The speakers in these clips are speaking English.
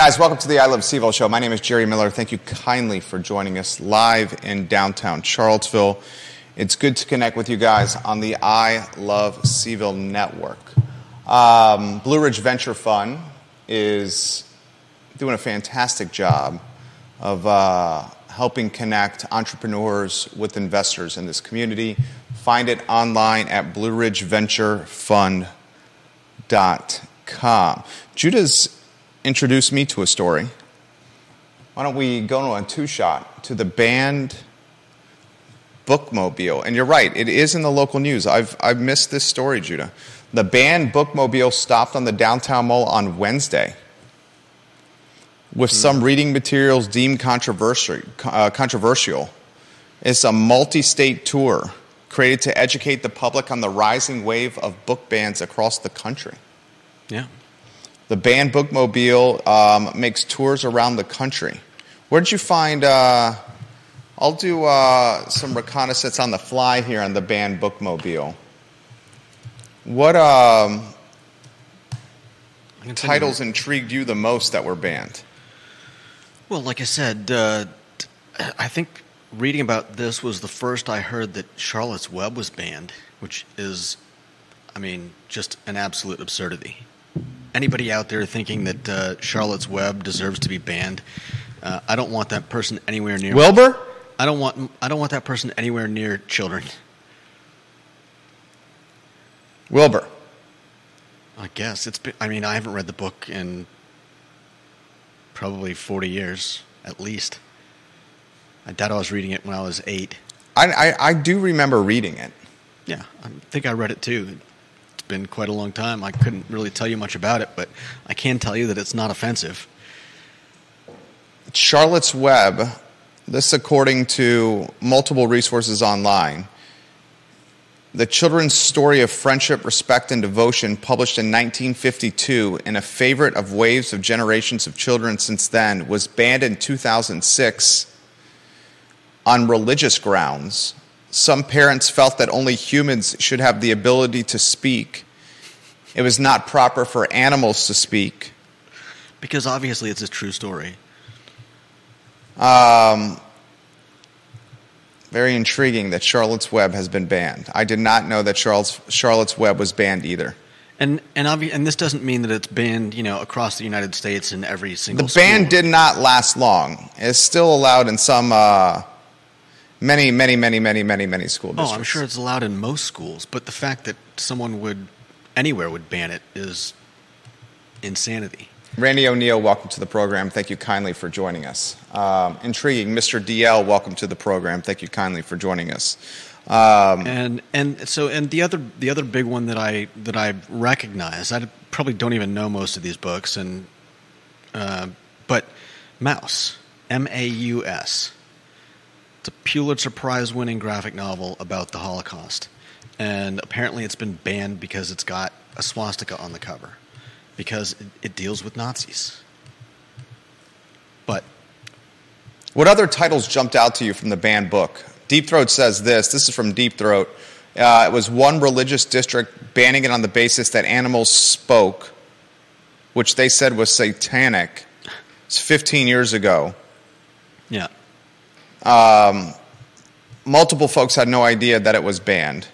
Guys, welcome to the I Love CVille show. My name is Jerry Miller. Thank you kindly for joining us live in downtown Charlottesville. It's good to connect with you guys on the I Love CVille network. Um, Blue Ridge Venture Fund is doing a fantastic job of uh, helping connect entrepreneurs with investors in this community. Find it online at blueridgeventures.fund.com. Judah's introduced me to a story. Why don't we go on a two shot to the Banned Bookmobile? And you're right, it is in the local news. I've, I've missed this story, Judah. The Banned Bookmobile stopped on the downtown mall on Wednesday with some reading materials deemed controversial. Uh, controversial. It's a multi state tour created to educate the public on the rising wave of book bans across the country. Yeah. The Banned Bookmobile um, makes tours around the country. Where did you find? Uh, I'll do uh, some reconnaissance on the fly here on the Banned Bookmobile. What um, titles intrigued you the most that were banned? Well, like I said, uh, I think reading about this was the first I heard that Charlotte's Web was banned, which is, I mean, just an absolute absurdity. Anybody out there thinking that uh, Charlotte's Web deserves to be banned, uh, I don't want that person anywhere near. Wilbur? I don't want. I don't want that person anywhere near children. Wilbur. I guess it's. Been, I mean, I haven't read the book in probably forty years at least. I doubt I was reading it when I was eight. I, I, I do remember reading it. Yeah, I think I read it too. Been quite a long time. I couldn't really tell you much about it, but I can tell you that it's not offensive. Charlotte's Web, this according to multiple resources online, the children's story of friendship, respect, and devotion, published in 1952 and a favorite of waves of generations of children since then, was banned in 2006 on religious grounds. Some parents felt that only humans should have the ability to speak. It was not proper for animals to speak. Because obviously it's a true story. Um, very intriguing that Charlotte's Web has been banned. I did not know that Charlotte's, Charlotte's Web was banned either. And and obvi- and this doesn't mean that it's banned, you know, across the United States in every single. The ban did not last long. It's still allowed in some uh, many, many, many, many, many, many school districts. Oh, I'm sure it's allowed in most schools, but the fact that someone would anywhere would ban it is insanity. Randy O'Neill, welcome to the program. Thank you kindly for joining us. Um, intriguing, Mr. DL, welcome to the program. Thank you kindly for joining us. Um, And and so and the other the other big one that I that I recognize, I probably don't even know most of these books, and uh, but Mouse, M A U S. It's a Pulitzer Prize winning graphic novel about the Holocaust, and apparently it's been banned because it's got a swastika on the cover, because it, it deals with Nazis. But What other titles jumped out to you from the banned book? Deep Throat says this. This is from Deep Throat. Uh, it was one religious district banning it on the basis that animals spoke, which they said was satanic. It's 15 years ago. yeah, Multiple folks had no idea that it was banned.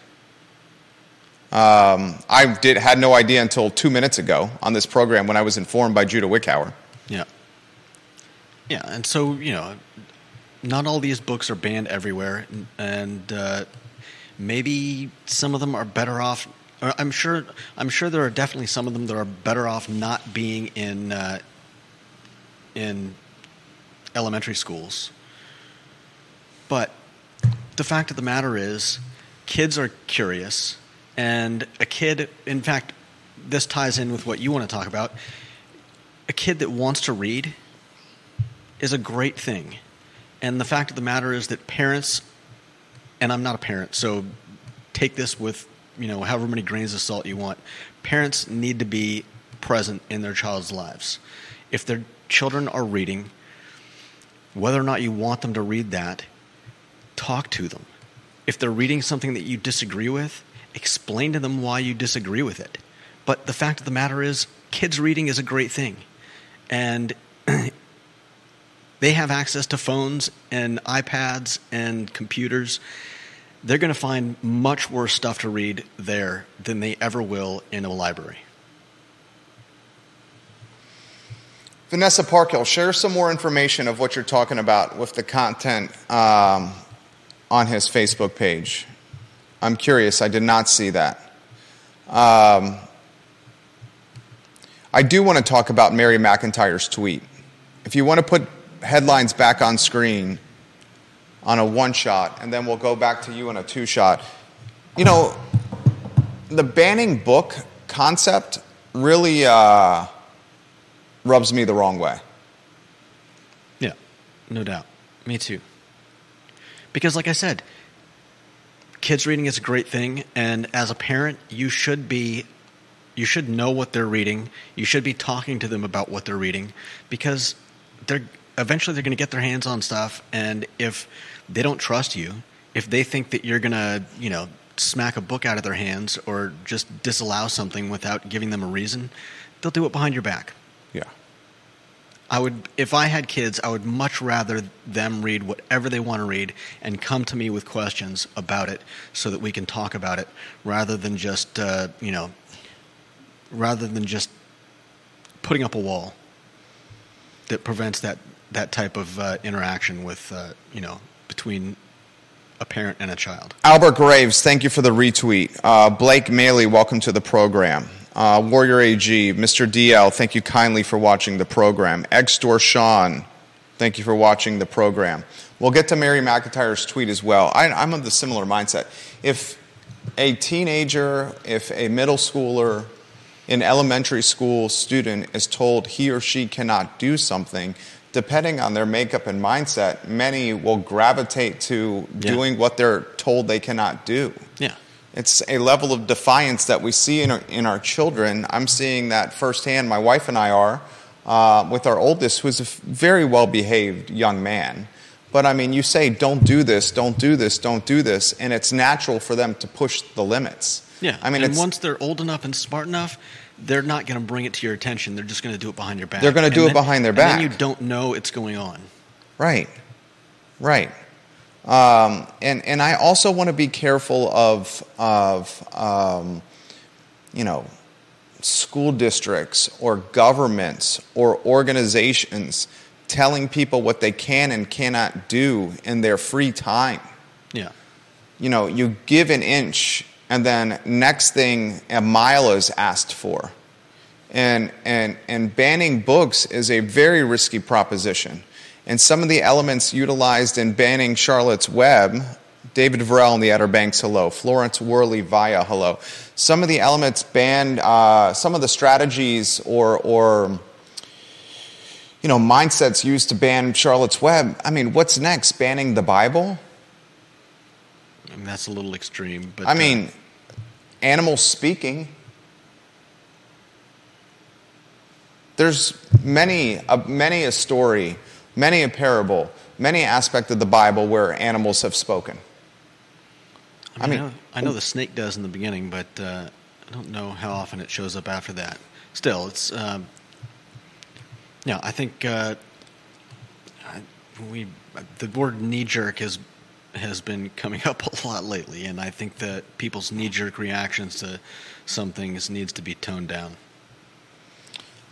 Um, I did had no idea until two minutes ago on this program when I was informed by Judah Wickhauer. Yeah. Yeah, and so, you know, not all these books are banned everywhere, and- uh, maybe some of them are better off. Or I'm sure. I'm sure there are definitely some of them that are better off not being in uh, in elementary schools. But the fact of the matter is, kids are curious, and a kid. In fact, this ties in with what you want to talk about. A kid that wants to read is a great thing. And the fact of the matter is that parents, and I'm not a parent, so take this with, you know, however many grains of salt you want. Parents need to be present in their child's lives. If their children are reading, whether or not you want them to read that, talk to them. If they're reading something that you disagree with, explain to them why you disagree with it. But the fact of the matter is, kids reading is a great thing. And they have access to phones and iPads and computers. They're going to find much worse stuff to read there than they ever will in a library. Vanessa Parkhill, share some more information of what you're talking about with the content um, on his Facebook page. I'm curious, I did not see that. Um, I do want to talk about Mary McIntyre's tweet. If you want to put headlines back on screen on a one shot, and then we'll go back to you on a two shot. You know, the banning book concept really. Uh, rubs me the wrong way. Yeah, no doubt. Me too. Because, like I said, kids reading is a great thing, and as a parent, you should be. You should know what they're reading. You should be talking to them about what they're reading because they're eventually they're going to get their hands on stuff and if they don't trust you, if they think that you're going to, you know, smack a book out of their hands or just disallow something without giving them a reason, they'll do it behind your back. I would, if I had kids, I would much rather them read whatever they want to read and come to me with questions about it, so that we can talk about it, rather than just, uh, you know, rather than just putting up a wall that prevents that that type of uh, interaction with, uh, you know, between a parent and a child. Albert Graves, thank you for the retweet. Uh, Blake Maley, welcome to the program. Uh, Warrior AG, Mr. DL, thank you kindly for watching the program. Extor Sean, thank you for watching the program. We'll get to Mary McIntyre's tweet as well. I, I'm of the similar mindset. If a teenager, if a middle schooler, an elementary school student is told he or she cannot do something, depending on their makeup and mindset, many will gravitate to Yeah. doing what they're told they cannot do. Yeah. It's a level of defiance that we see in our, in our children. I'm seeing that firsthand. My wife and I are uh, with our oldest, who's a very well behaved young man. But I mean, you say, don't do this, don't do this, don't do this, and it's natural for them to push the limits. Yeah. I mean, and once they're old enough and smart enough, they're not going to bring it to your attention. They're just going to do it behind your back. They're gonna And do it then- behind their back. and then you don't know it's going on. Right, right. Um, and and I also want to be careful of of um, you know school districts or governments or organizations telling people what they can and cannot do in their free time. Yeah. You know, you give an inch, and then next thing a mile is asked for. And, and, and banning books is a very risky proposition. And some of the elements utilized in banning Charlotte's Web, David Varell and the Outer Banks, hello. Florence Worley via, hello. Some of the elements banned, uh, some of the strategies or, or you know, mindsets used to ban Charlotte's Web. I mean, what's next? Banning the Bible? I mean, that's a little extreme, but I uh, mean, animals speaking. There's many, a, many a story, many a parable, many aspect of the Bible where animals have spoken. I mean, I mean- know, I know the snake does in the beginning, but uh, I don't know how often it shows up after that. Still, it's um, yeah. I think uh, I, we the word knee jerk has has been coming up a lot lately, and I think that people's knee jerk reactions to some things needs to be toned down.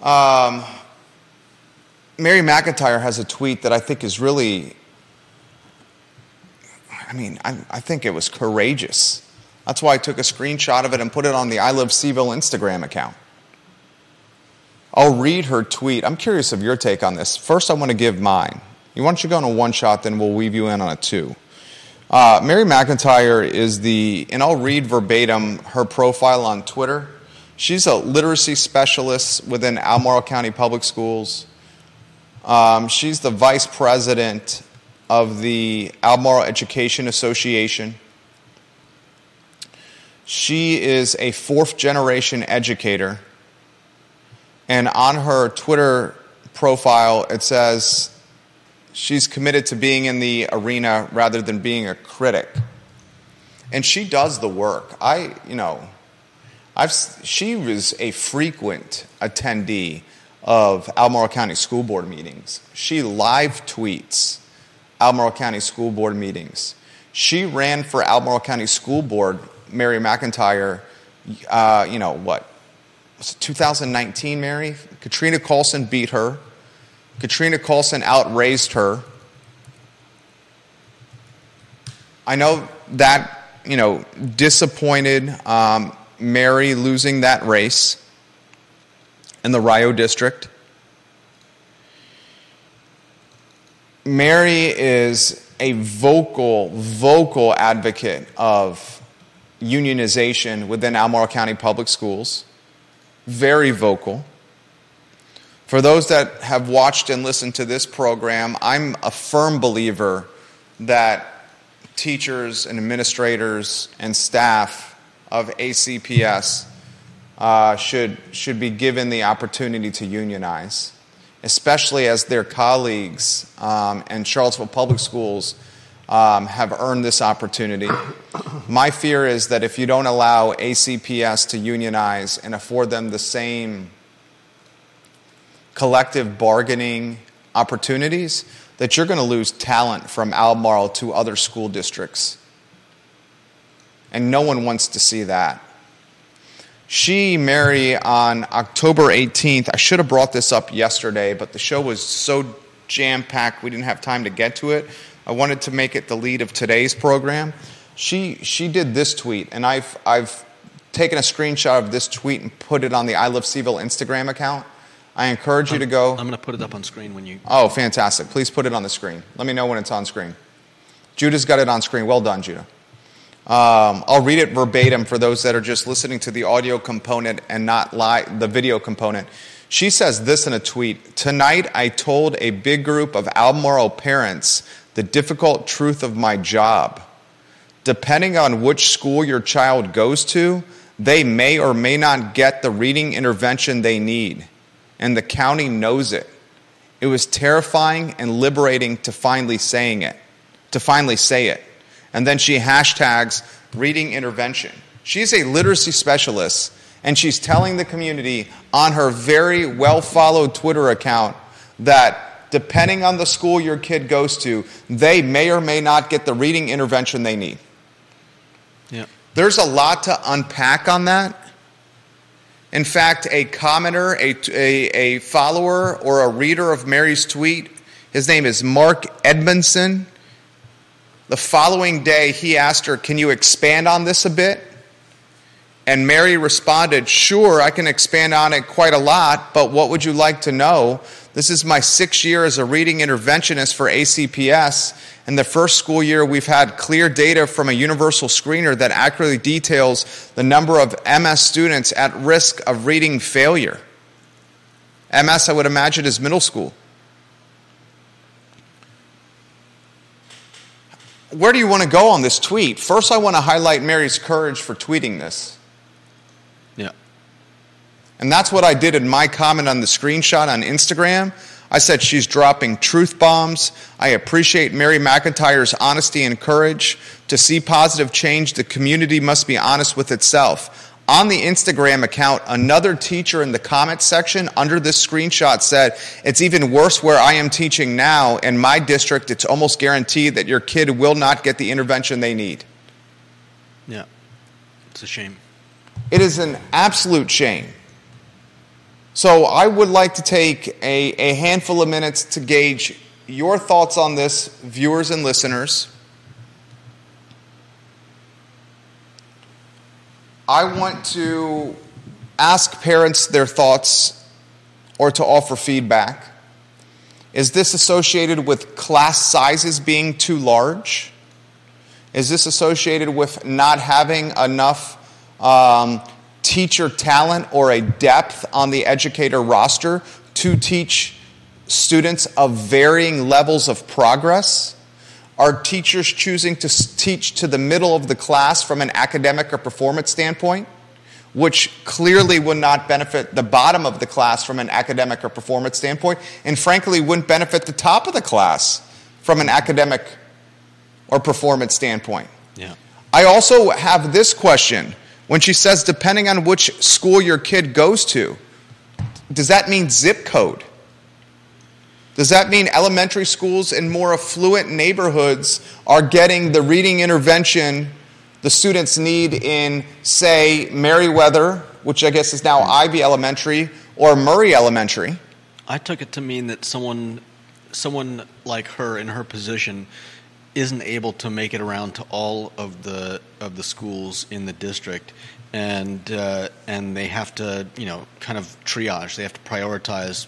Um, Mary McIntyre has a tweet that I think is really, I mean, I, I think it was courageous. That's why I took a screenshot of it and put it on the I Love CVille Instagram account. I'll read her tweet. I'm curious of your take on this. First, I want to give mine. You want you go on a one shot, then we'll weave you in on a two. Uh, Mary McIntyre is the, and I'll read verbatim her profile on Twitter. She's a literacy specialist within Albemarle County Public Schools. Um, she's the vice president of the Albemarle Education Association. She is a fourth generation educator. And on her Twitter profile, it says she's committed to being in the arena rather than being a critic. And she does the work. I, you know, I've, she was a frequent attendee of Albemarle County School Board meetings. She live tweets Albemarle County School Board meetings. She ran for Albemarle County School Board, Mary McIntyre, uh, you know, what, 2019, Mary? Katrina Callsen beat her. Katrina Callsen outraised her. I know that, you know, disappointed um, Mary losing that race in the Rio district. Mary is a vocal, vocal advocate of unionization within Albemarle County Public Schools. Very vocal. For those that have watched and listened to this program, I'm a firm believer that teachers and administrators and staff of ACPS uh, should, should be given the opportunity to unionize, especially as their colleagues um, and Charlottesville Public Schools um, have earned this opportunity. My fear is that if you don't allow ACPS to unionize and afford them the same collective bargaining opportunities, that you're going to lose talent from Albemarle to other school districts. And no one wants to see that. She, Mary, on October 18th, I should have brought this up yesterday, but the show was so jam packed we didn't have time to get to it. I wanted to make it the lead of today's program. She, she did this tweet, and I've, I've taken a screenshot of this tweet and put it on the I Love CVille Instagram account. I encourage you to go. I'm going to put it up on screen when you. Oh, fantastic. Please put it on the screen. Let me know when it's on screen. Judah's got it on screen. Well done, Judah. Um, I'll read it verbatim for those that are just listening to the audio component and not li- the video component. She says this in a tweet Tonight, I told a big group of Albemarle parents the difficult truth of my job. Depending on which school your child goes to, they may or may not get the reading intervention they need and the county knows it. It was terrifying and liberating to finally saying it, to finally say it. And then she hashtags reading intervention. She's a literacy specialist, and she's telling the community on her very well followed Twitter account that depending on the school your kid goes to, they may or may not get the reading intervention they need. Yeah. There's a lot to unpack on that. In fact, a commenter, a, a, a, follower, or a reader of Mary's tweet, his name is Mark Edmondson. The following day, he asked her, Can you expand on this a bit? And Mary responded, Sure, I can expand on it quite a lot, but what would you like to know? This is my sixth year as a reading interventionist for ACPS. In the first school year, we've had clear data from a universal screener that accurately details the number of MS students at risk of reading failure. MS, I would imagine, is middle school. Where do you want to go on this tweet? First, I want to highlight Mary's courage for tweeting this. Yeah. And that's what I did in my comment on the screenshot on Instagram. I said she's dropping truth bombs. I appreciate Mary McIntyre's honesty and courage. To see positive change, the community must be honest with itself. On the Instagram account, another teacher in the comment section under this screenshot said, It's even worse where I am teaching now. In my district, it's almost guaranteed that your kid will not get the intervention they need. Yeah, it's a shame. It is an absolute shame. So I would like to take a, a handful of minutes to gauge your thoughts on this, viewers and listeners. I want to ask parents their thoughts or to offer feedback. Is this associated with class sizes being too large? Is this associated with not having enough um, teacher talent or a depth on the educator roster to teach students of varying levels of progress? Are teachers choosing to teach to the middle of the class from an academic or performance standpoint, which clearly would not benefit the bottom of the class from an academic or performance standpoint, and frankly wouldn't benefit the top of the class from an academic or performance standpoint? Yeah. I also have this question when she says, depending on which school your kid goes to, does that mean zip code? Does that mean elementary schools in more affluent neighborhoods are getting the reading intervention the students need in, say, Meriwether, which I guess is now Ivy Elementary, or Murray Elementary? I took it to mean that someone, someone like her in her position, isn't able to make it around to all of the of the schools in the district, and uh, and they have to you know kind of triage. They have to prioritize,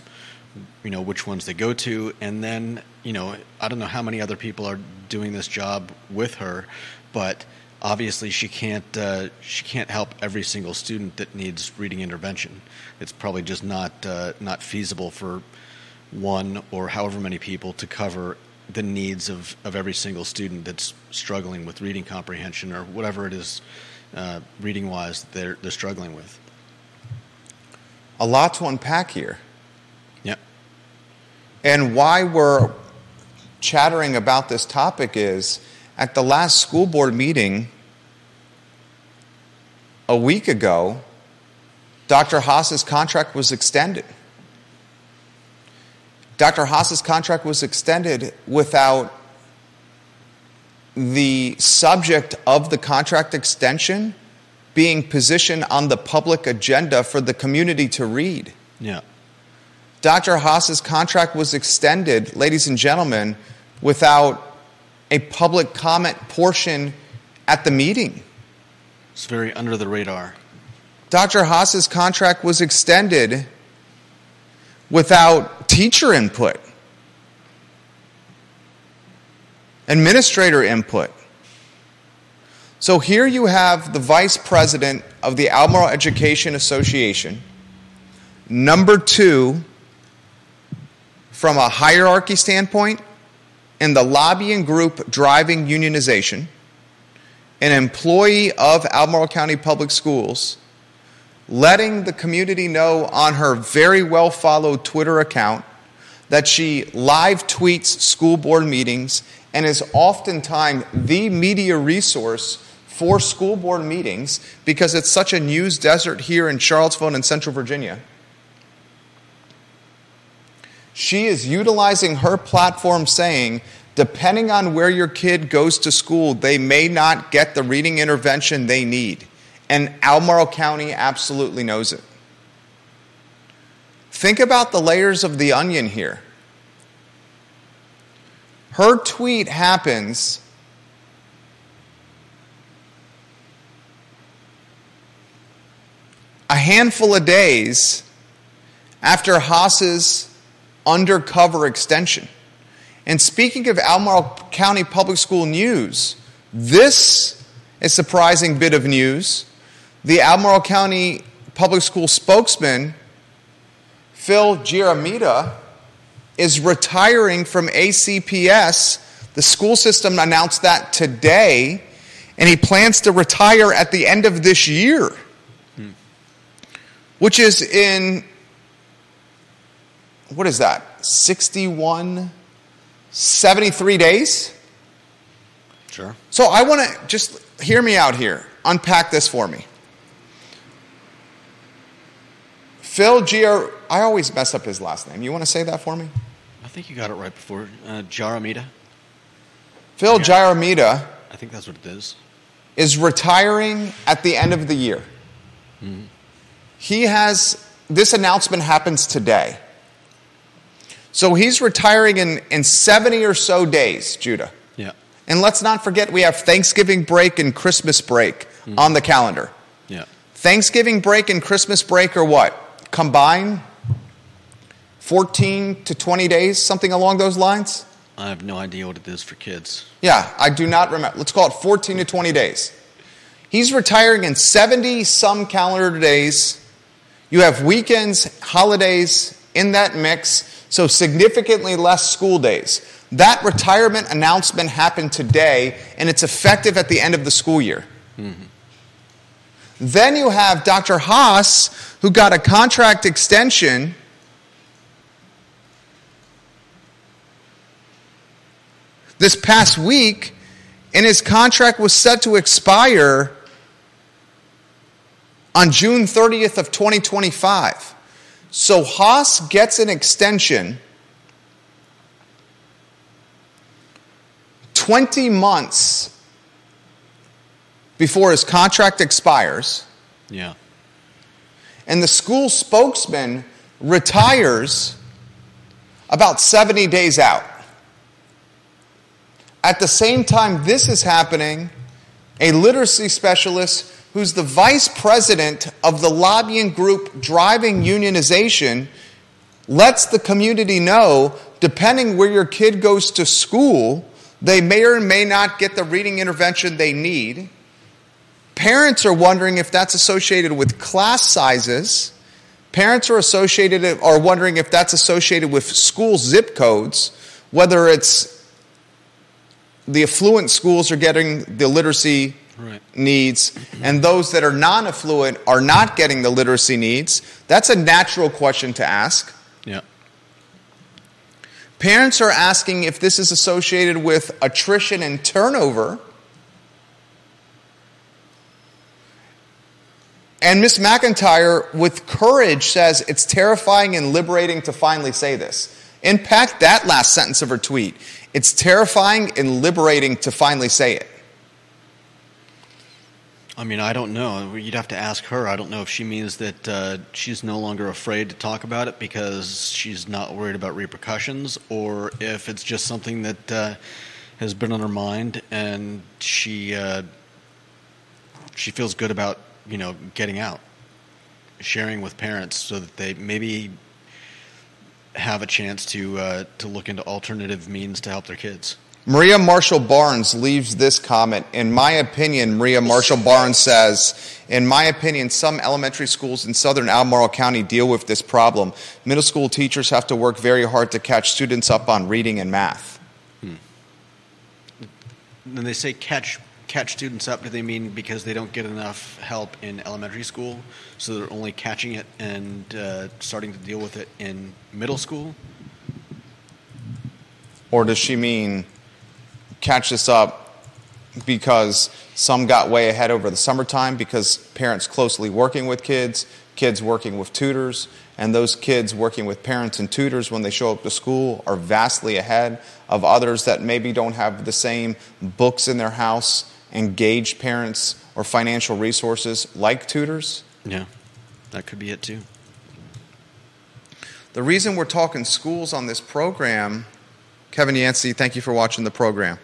you know, which ones they go to, and then you know I don't know how many other people are doing this job with her, but obviously she can't uh, she can't help every single student that needs reading intervention. It's probably just not uh, not feasible for one or however many people to cover the needs of, of every single student that's struggling with reading comprehension or whatever it is uh, reading wise they're, they're struggling with. A lot to unpack here. And why we're chattering about this topic is at the last school board meeting a week ago, Dr. Haas's contract was extended. Dr. Haas's contract was extended without the subject of the contract extension being positioned on the public agenda for the community to read. Yeah. Dr. Haas's contract was extended, ladies and gentlemen, without a public comment portion at the meeting. It's very under the radar. Dr. Haas's contract was extended without teacher input, administrator input. So here you have the vice president of the Albemarle Education Association, number two, from a hierarchy standpoint, and the lobbying group driving unionization, an employee of Albemarle County Public Schools letting the community know on her very well followed Twitter account that she live tweets school board meetings and is oftentimes the media resource for school board meetings because it's such a news desert here in Charlottesville and Central Virginia. She is utilizing her platform saying, depending on where your kid goes to school, they may not get the reading intervention they need. And Albemarle County absolutely knows it. Think about the layers of the onion here. Her tweet happens a handful of days after Haas's undercover extension. And speaking of Albemarle County Public School news, this is a surprising bit of news the Albemarle County Public School spokesman, Phil Giaramita, is retiring from ACPS. The school system announced that today, and he plans to retire at the end of this year, hmm. which is in, what is that, 61, 73 days? Sure. So I want to just hear me out here, unpack this for me. Phil Giar, I always mess up his last name. You want to say that for me? I think you got it right before. Uh, Giaramita. Phil Giaramita. I think that's what it is. Is retiring at the end of the year. Mm-hmm. He has, this announcement happens today. So he's retiring in, in 70 or so days, Judah. Yeah. And let's not forget we have Thanksgiving break and Christmas break mm-hmm. on the calendar. Yeah. Thanksgiving break and Christmas break are what? combine 14 to 20 days, something along those lines? I have no idea what it is for kids. Yeah, I do not remember. Let's call it 14 to 20 days. He's retiring in 70 some calendar days. You have weekends, holidays in that mix, so significantly less school days. That retirement announcement happened today, and it's effective at the end of the school year. Mm-hmm. Then you have Dr. Haas, who got a contract extension. This past week, and his contract was set to expire on June 30th of 2025. So Haas gets an extension 20 months before his contract expires. Yeah. And the school spokesman retires about 70 days out. At the same time this is happening, a literacy specialist who's the vice president of the lobbying group driving unionization lets the community know depending where your kid goes to school, they may or may not get the reading intervention they need. Parents are wondering if that's associated with class sizes. Parents are associated are wondering if that's associated with school zip codes, whether it's the affluent schools are getting the literacy Right. needs and those that are non-affluent are not getting the literacy needs. That's a natural question to ask. Yeah. Parents are asking if this is associated with attrition and turnover. And Miss McIntyre, with courage, says it's terrifying and liberating to finally say this. Impact that last sentence of her tweet. It's terrifying and liberating to finally say it. I mean, I don't know. You'd have to ask her. I don't know if she means that uh, she's no longer afraid to talk about it because she's not worried about repercussions, or if it's just something that uh, has been on her mind and she uh, she feels good about you know getting out, sharing with parents so that they maybe have a chance to uh, to look into alternative means to help their kids. Maria Marshall Barnes leaves this comment. In my opinion, Maria Marshall Barnes says, in my opinion, some elementary schools in southern Albemarle County deal with this problem. Middle school teachers have to work very hard to catch students up on reading and math. When they say catch catch students up, do they mean because they don't get enough help in elementary school, so they're only catching it and uh, starting to deal with it in middle school? Or does she mean catch this up because some got way ahead over the summertime because parents closely working with kids, kids working with tutors, and those kids working with parents and tutors when they show up to school are vastly ahead of others that maybe don't have the same books in their house, engaged parents, or financial resources like tutors? Yeah, that could be it too. The reason we're talking schools on this program, Kevin Yancey, thank you for watching the program.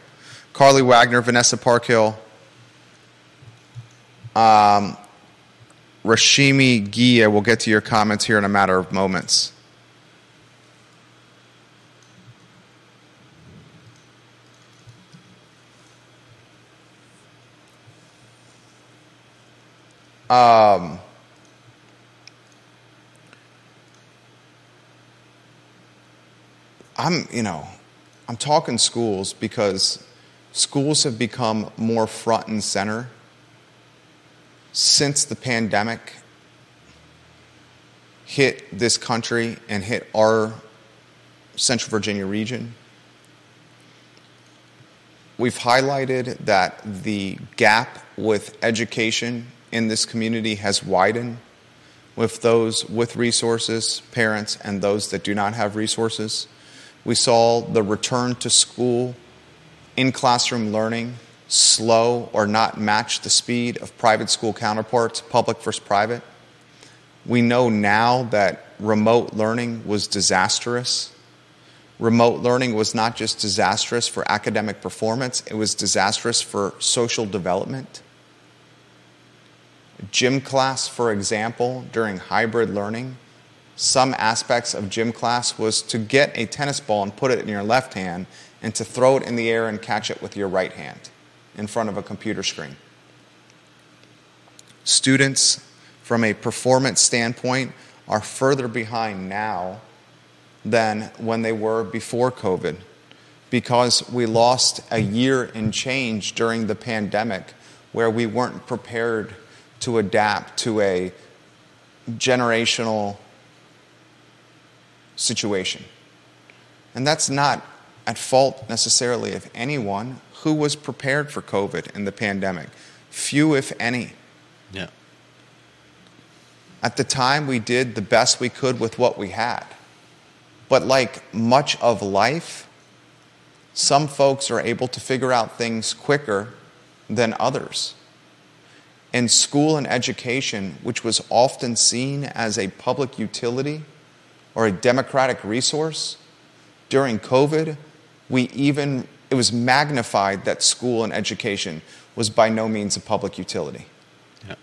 Carly Wagner, Vanessa Parkhill, um, Rashimi Gia, we'll get to your comments here in a matter of moments. Um, I'm, you know, I'm talking schools because schools have become more front and center since the pandemic hit this country and hit our Central Virginia region. We've highlighted that the gap with education in this community has widened with those with resources, parents, and those that do not have resources. We saw the return to school in classroom learning slow or not match the speed of private school counterparts, public versus private. We know now that remote learning was disastrous. Remote learning was not just disastrous for academic performance, it was disastrous for social development. Gym class, for example, during hybrid learning, some aspects of gym class was to get a tennis ball and put it in your left hand and to throw it in the air and catch it with your right hand in front of a computer screen. Students, from a performance standpoint, are further behind now than when they were before COVID because we lost a year and change during the pandemic where we weren't prepared to adapt to a generational situation. And that's not at fault necessarily of anyone who was prepared for COVID and the pandemic. Few, if any. Yeah. At the time, we did the best we could with what we had. But like much of life, some folks are able to figure out things quicker than others. And school and education, which was often seen as a public utility or a democratic resource, during COVID, we even, it was magnified that school and education was by no means a public utility. Yeah.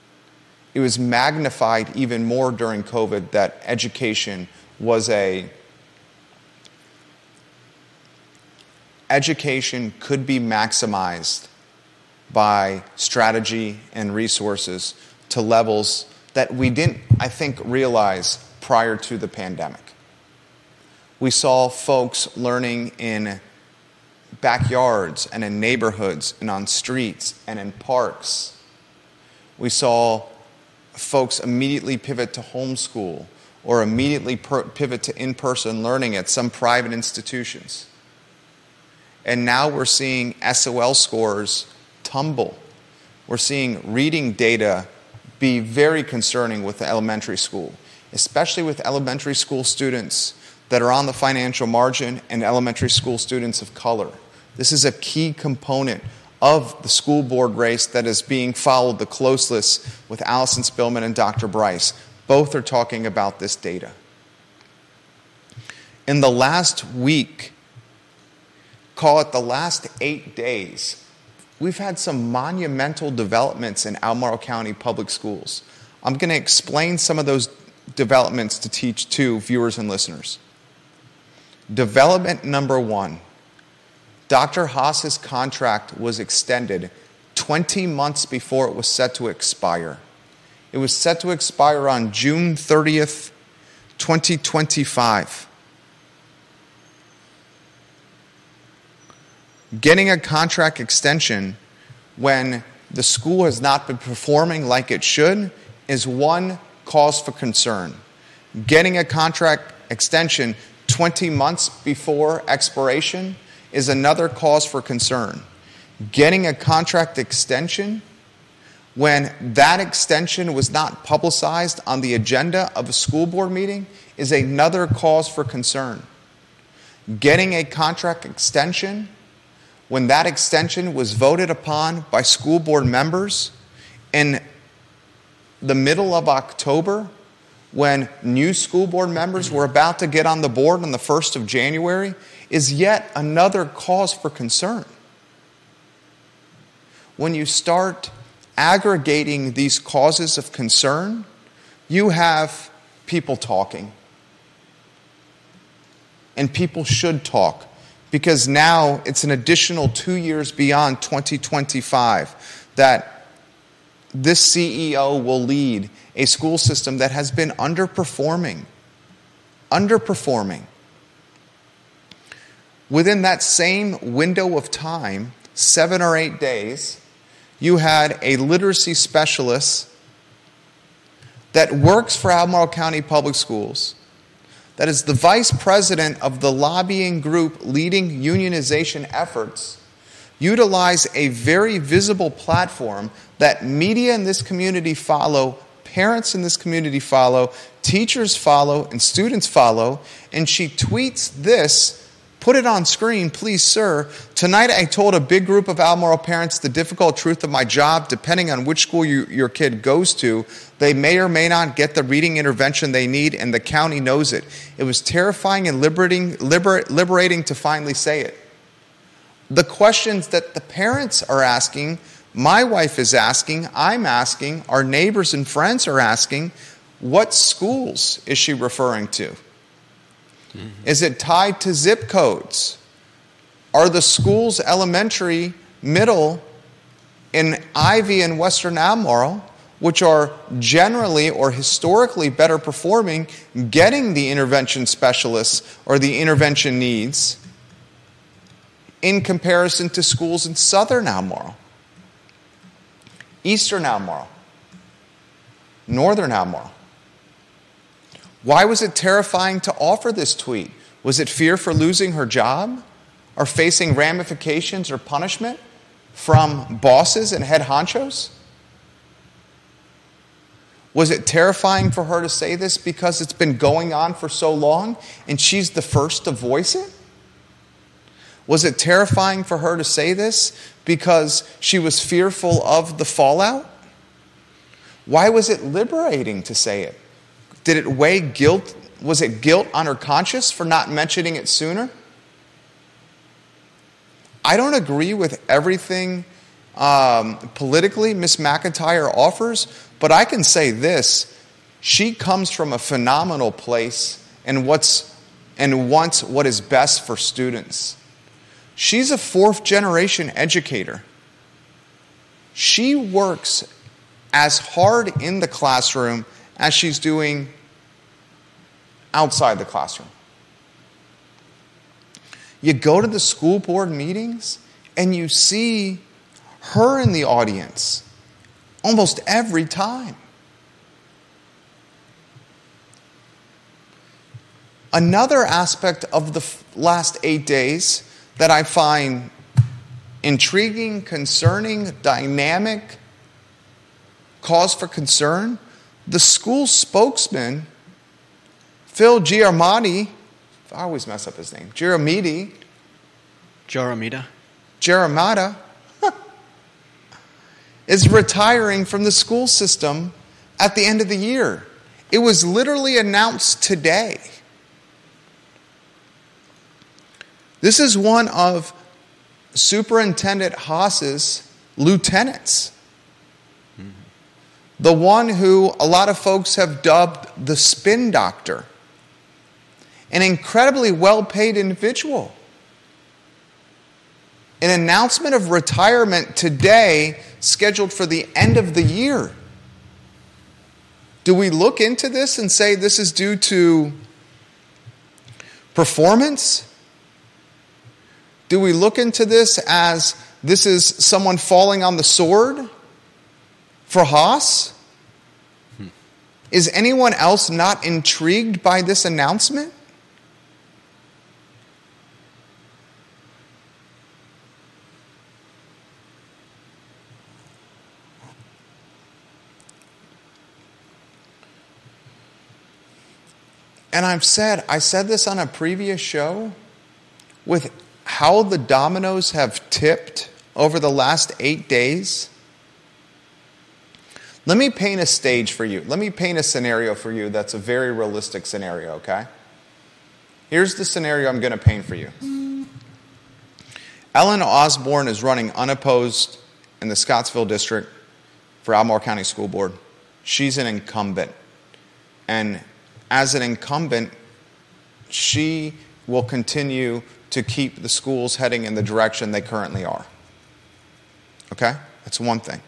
It was magnified even more during COVID that education was a education could be maximized by strategy and resources to levels that we didn't, I think, realize prior to the pandemic. We saw folks learning in backyards and in neighborhoods and on streets and in parks. We saw folks immediately pivot to homeschool or immediately per- pivot to in person learning at some private institutions. And now we're seeing SOL scores tumble. We're seeing reading data be very concerning with the elementary school, especially with elementary school students that are on the financial margin and elementary school students of color. This is a key component of the school board race that is being followed the closest with Allison Spillman and Dr. Bryce. Both are talking about this data. In the last week, call it the last eight days, we've had some monumental developments in Albemarle County Public Schools. I'm going to explain some of those developments to teach to viewers and listeners. Development number one Dr. Haas's contract was extended 20 months before it was set to expire. It was set to expire on June 30th, 2025. getting a contract extension when the school has not been performing like it should is one cause for concern. Getting a contract extension 20 months before expiration is another cause for concern. Getting a contract extension when that extension was not publicized on the agenda of a school board meeting is another cause for concern. Getting a contract extension when that extension was voted upon by school board members in the middle of October, when new school board members were about to get on the board on the 1st of January, is yet another cause for concern. When you start aggregating these causes of concern, you have people talking. And people should talk because now it's an additional two years beyond 2025 that this CEO will lead a school system that has been underperforming. Underperforming. Within that same window of time, seven or eight days, you had a literacy specialist that works for Albemarle County Public Schools that is the vice president of the lobbying group leading unionization efforts, utilize a very visible platform that media in this community follow, parents in this community follow, teachers follow, and students follow. And she tweets this Put it on screen, please, sir. Tonight I told a big group of Albemarle parents the difficult truth of my job. Depending on which school you, your kid goes to, they may or may not get the reading intervention they need, and the county knows it. It was terrifying and liberating, liber, liberating to finally say it. The questions that the parents are asking, my wife is asking, I'm asking, our neighbors and friends are asking, what schools is she referring to? Mm-hmm. Is it tied to zip codes? Are the schools elementary, middle, in Ivy and Western Albemarle, which are generally or historically better performing, getting the intervention specialists or the intervention needs in comparison to schools in Southern Albemarle, Eastern Albemarle, Northern Albemarle? Why was it terrifying to offer this tweet? Was it fear for losing her job or facing ramifications or punishment from bosses and head honchos? Was it terrifying for her to say this because it's been going on for so long and she's the first to voice it? Was it terrifying for her to say this because she was fearful of the fallout? Why was it liberating to say it? Did it weigh guilt? Was it guilt on her conscience for not mentioning it sooner? I don't agree with everything um, politically Miss McIntyre offers, but I can say this she comes from a phenomenal place and what's and wants what is best for students. She's a fourth generation educator. She works as hard in the classroom as she's doing outside the classroom. You go to the school board meetings and you see her in the audience almost every time. Another aspect of the last eight days that I find intriguing, concerning, dynamic, cause for concern the school spokesman, Phil Giarmati, I always mess up his name, Giaramiti, Jaramita. Jeremiah is retiring from the school system at the end of the year. It was literally announced today. This is one of Superintendent Haas's lieutenants. Hmm. The one who a lot of folks have dubbed the spin doctor. An incredibly well paid individual. An announcement of retirement today scheduled for the end of the year. Do we look into this and say this is due to performance? Do we look into this as this is someone falling on the sword for Haas? Hmm. Is anyone else not intrigued by this announcement? And I've said, I said this on a previous show, with how the dominoes have tipped over the last eight days. Let me paint a stage for you. Let me paint a scenario for you that's a very realistic scenario, okay? Here's the scenario I'm going to paint for you. Ellen Osborne is running unopposed in the Scottsville district for Albemarle County School Board. She's an incumbent. And as an incumbent, she will continue to keep the schools heading in the direction they currently are. Okay? That's one thing.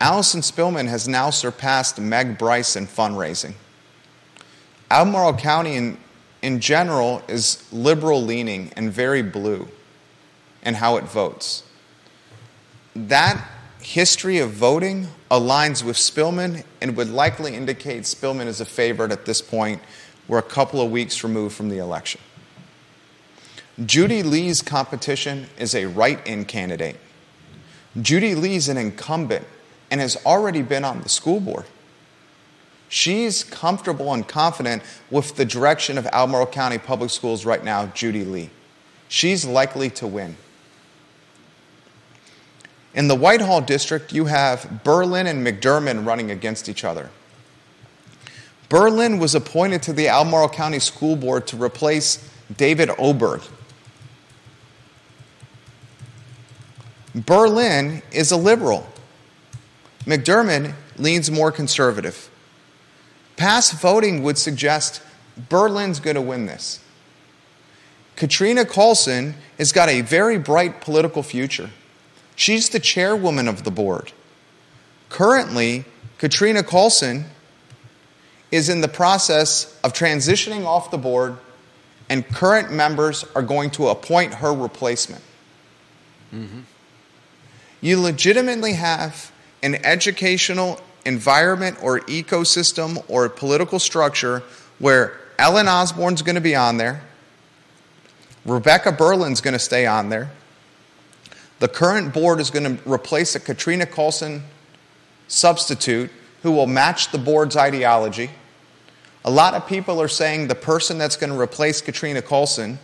Allison Spillman has now surpassed Meg Bryce in fundraising. Albemarle County in, in general is liberal leaning and very blue in how it votes. That history of voting aligns with Spillman and would likely indicate Spillman is a favorite at this point. We're a couple of weeks removed from the election. Judy Lee's competition is a write in candidate. Judy Lee's an incumbent and has already been on the school board. She's comfortable and confident with the direction of Albemarle County Public Schools right now, Judy Lee. She's likely to win. In the Whitehall district, you have Berlin and McDermott running against each other. Berlin was appointed to the Albemarle County School Board to replace David Oberg. Berlin is a liberal. McDermott leans more conservative. Past voting would suggest Berlin's going to win this. Katrina Callsen has got a very bright political future. She's the chairwoman of the board. Currently, Katrina Callsen is in the process of transitioning off the board, and current members are going to appoint her replacement. Mm-hmm. You legitimately have an educational environment or ecosystem or political structure where Ellen Osborne's going to be on there, Rebecca Berlin's going to stay on there. The current board is going to replace a Katrina Callsen substitute who will match the board's ideology. A lot of people are saying the person that's going to replace Katrina Callsen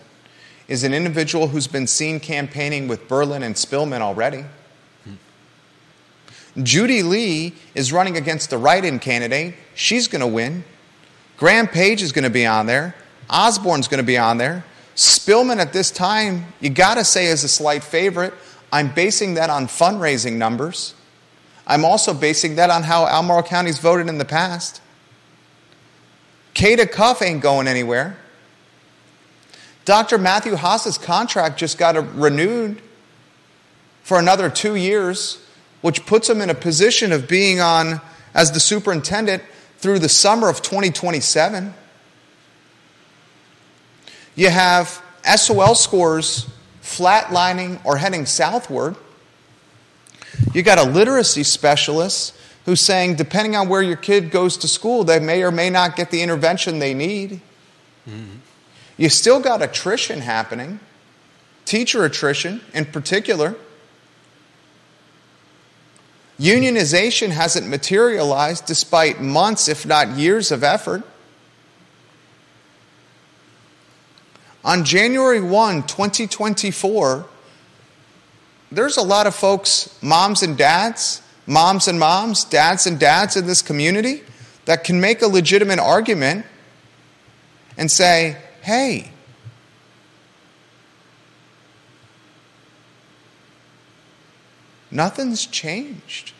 is an individual who's been seen campaigning with Berlin and Spillman already. Judy Lee is running against the write in candidate. She's going to win. Graham Page is going to be on there. Osborne's going to be on there. Spillman at this time, you got to say, is a slight favorite. I'm basing that on fundraising numbers. I'm also basing that on how Albemarle County's voted in the past. Kate Acuff ain't going anywhere. Dr. Matthew Haas's contract just got renewed for another two years, which puts him in a position of being on as the superintendent through the summer of 2027. You have SOL scores flatlining or heading southward. You got a literacy specialist who's saying, depending on where your kid goes to school, they may or may not get the intervention they need. Mm-hmm. You still got attrition happening, teacher attrition in particular. Unionization hasn't materialized despite months, if not years, of effort. On January 1, 2024, there's a lot of folks, moms and dads, moms and moms, dads and dads in this community that can make a legitimate argument and say, hey, nothing's changed.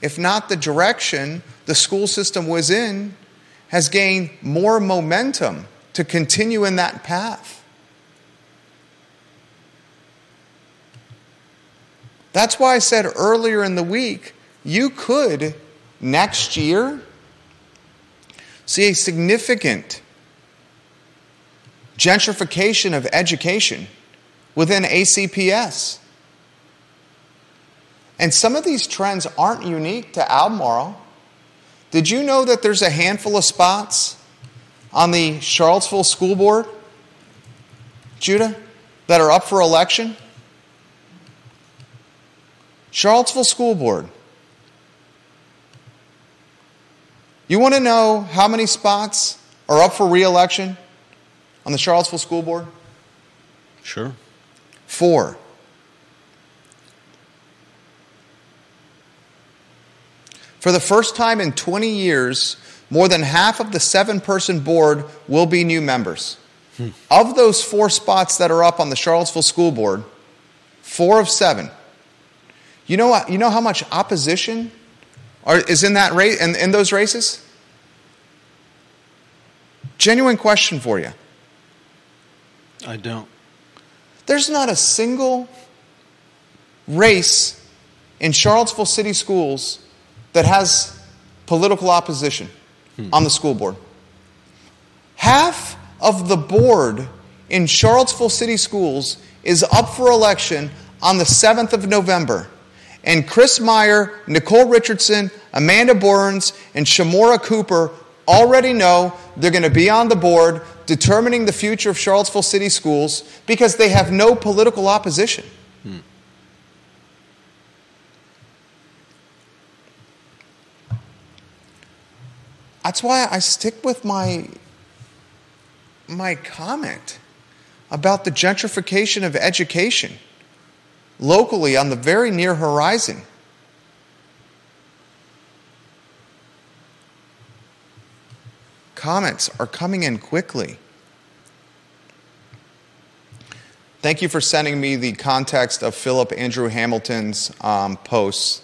If not, the direction the school system was in has gained more momentum to continue in that path. That's why I said earlier in the week, you could next year see a significant gentrification of education within ACPS. And some of these trends aren't unique to Albemarle. Did you know that there's a handful of spots on the Charlottesville School Board, Judah, that are up for election? Charlottesville School Board. You want to know how many spots are up for re election on the Charlottesville School Board? Sure. Four. For the first time in 20 years, more than half of the seven person board will be new members. Hmm. Of those four spots that are up on the Charlottesville School Board, four of seven. You know, what, you know how much opposition are, is in, that race, in, in those races? Genuine question for you. I don't. There's not a single race in Charlottesville City Schools that has political opposition hmm. on the school board. Half of the board in Charlottesville City Schools is up for election on the 7th of November. And Chris Meyer, Nicole Richardson, Amanda Burns, and Shymora Cooper already know they're going to be on the board determining the future of Charlottesville City Schools because they have no political opposition. That's why I stick with my, my comment about the gentrification of education locally on the very near horizon. Comments are coming in quickly. Thank you for sending me the context of Philip Andrew Hamilton's um, posts.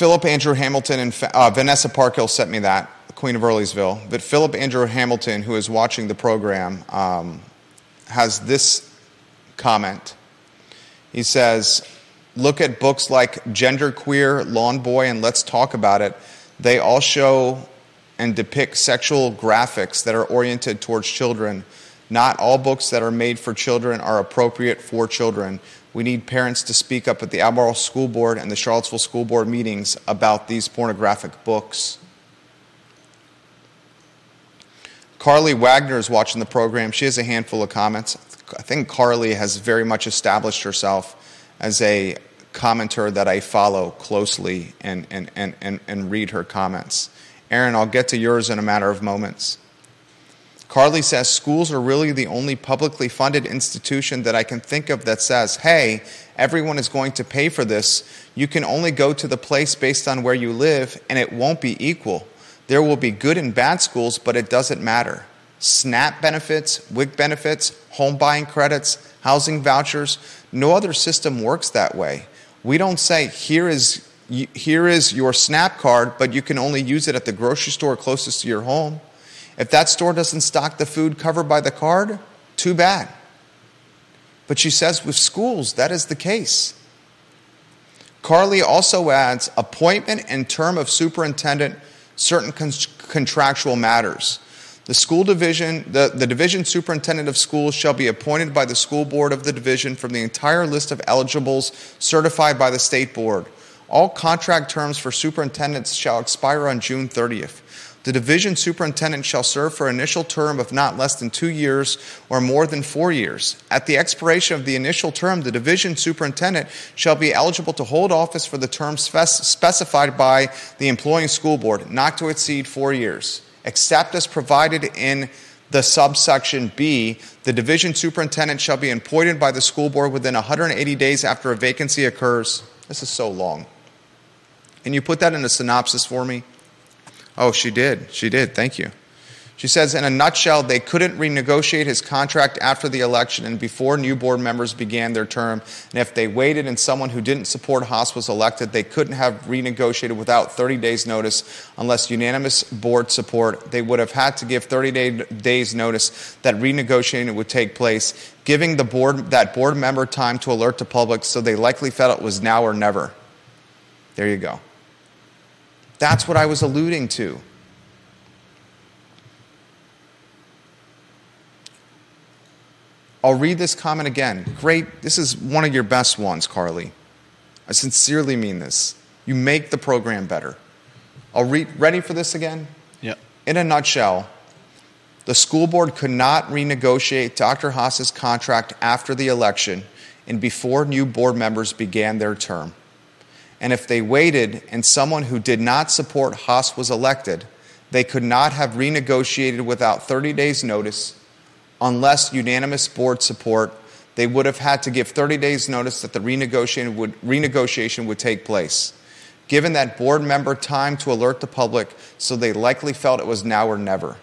Philip Andrew Hamilton and uh, Vanessa Parkhill sent me that, Queen of Earlysville. But Philip Andrew Hamilton, who is watching the program, um, has this comment. He says, Look at books like Genderqueer, Lawn Boy, and Let's Talk About It. They all show and depict sexual graphics that are oriented towards children. Not all books that are made for children are appropriate for children. We need parents to speak up at the Albemarle School Board and the Charlottesville School Board meetings about these pornographic books. Carly Wagner is watching the program. She has a handful of comments. I think Carly has very much established herself as a commenter that I follow closely and, and, and, and, and read her comments. Aaron, I'll get to yours in a matter of moments. Carly says schools are really the only publicly funded institution that I can think of that says, hey, everyone is going to pay for this. You can only go to the place based on where you live, and it won't be equal. There will be good and bad schools, but it doesn't matter. SNAP benefits, WIC benefits, home buying credits, housing vouchers, no other system works that way. We don't say, here is, here is your SNAP card, but you can only use it at the grocery store closest to your home. If that store doesn't stock the food covered by the card, too bad. But she says with schools, that is the case. Carly also adds appointment and term of superintendent certain con- contractual matters. The school division, the, the division superintendent of schools shall be appointed by the school board of the division from the entire list of eligibles certified by the state board. All contract terms for superintendents shall expire on June 30th. The division superintendent shall serve for an initial term of not less than two years or more than four years. At the expiration of the initial term, the division superintendent shall be eligible to hold office for the term specified by the employing school board, not to exceed four years, except as provided in the subsection B. The division superintendent shall be appointed by the school board within 180 days after a vacancy occurs. This is so long. Can you put that in a synopsis for me? Oh, she did. She did. Thank you. She says, in a nutshell, they couldn't renegotiate his contract after the election and before new board members began their term. And if they waited and someone who didn't support Haas was elected, they couldn't have renegotiated without 30 days' notice unless unanimous board support. They would have had to give 30 day, days' notice that renegotiating would take place, giving the board, that board member time to alert the public so they likely felt it was now or never. There you go. That's what I was alluding to. I'll read this comment again. Great. This is one of your best ones, Carly. I sincerely mean this. You make the program better. I'll read. Ready for this again? Yep. In a nutshell, the school board could not renegotiate Dr. Haas's contract after the election and before new board members began their term. And if they waited and someone who did not support Haas was elected, they could not have renegotiated without 30 days' notice unless unanimous board support. They would have had to give 30 days' notice that the renegotiation would, renegotiation would take place. Given that board member time to alert the public, so they likely felt it was now or never.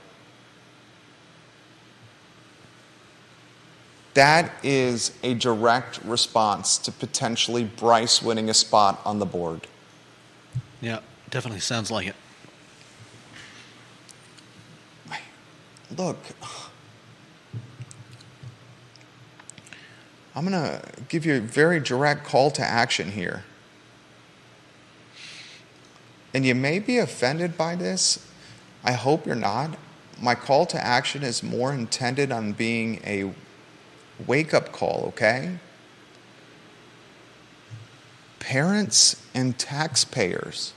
That is a direct response to potentially Bryce winning a spot on the board. Yeah, definitely sounds like it. Look, I'm going to give you a very direct call to action here. And you may be offended by this. I hope you're not. My call to action is more intended on being a wake up call, okay? Parents and taxpayers,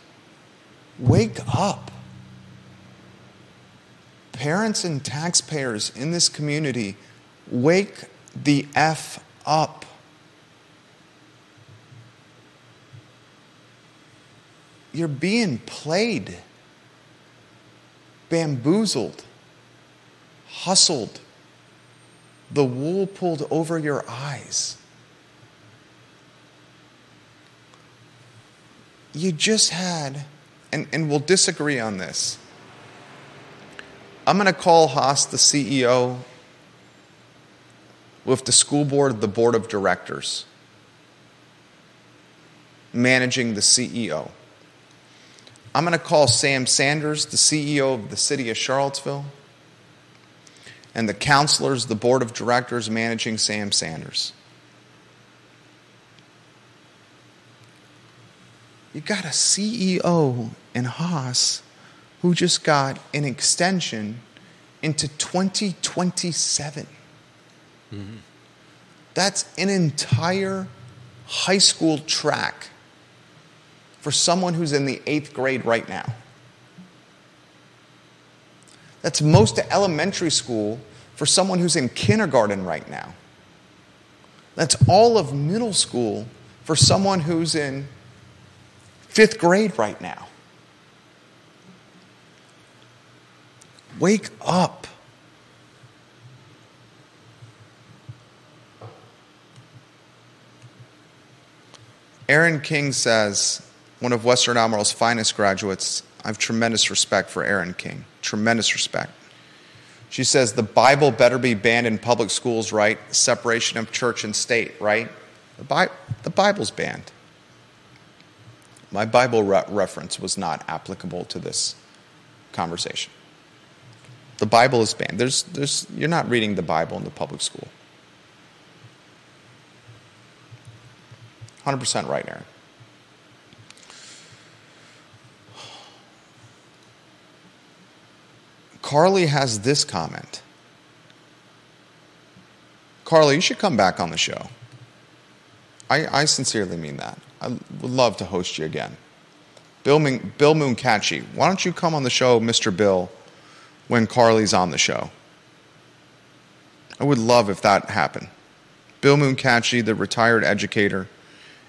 wake up. Parents and taxpayers in this community, wake the F up. You're being played, bamboozled, hustled the wool pulled over your eyes. You just had, and, and we'll disagree on this. I'm going to call Haas the CEO with the school board, the board of directors, managing the CEO. I'm going to call Sam Sanders the CEO of the city of Charlottesville and the counselors, the board of directors managing Sam Sanders. You got a CEO in Haas who just got an extension into 2027. Mm-hmm. That's an entire high school track for someone who's in the eighth grade right now. That's most elementary school for someone who's in kindergarten right now. That's all of middle school for someone who's in fifth grade right now. Wake up. Aaron King says, one of Western Albemarle's finest graduates, I have tremendous respect for Aaron King. Tremendous respect. She says, the Bible better be banned in public schools, right? Separation of church and state, right? The, Bi- the Bible's banned. My Bible re- reference was not applicable to this conversation. The Bible is banned. There's, there's, you're not reading the Bible in the public school. 100% right, Aaron. Carly has this comment. Carly, you should come back on the show. I, I sincerely mean that. I would love to host you again. Bill, Bill Mooncachi, why don't you come on the show, Mr. Bill, when Carly's on the show? I would love if that happened. Bill Mooncachi, the retired educator,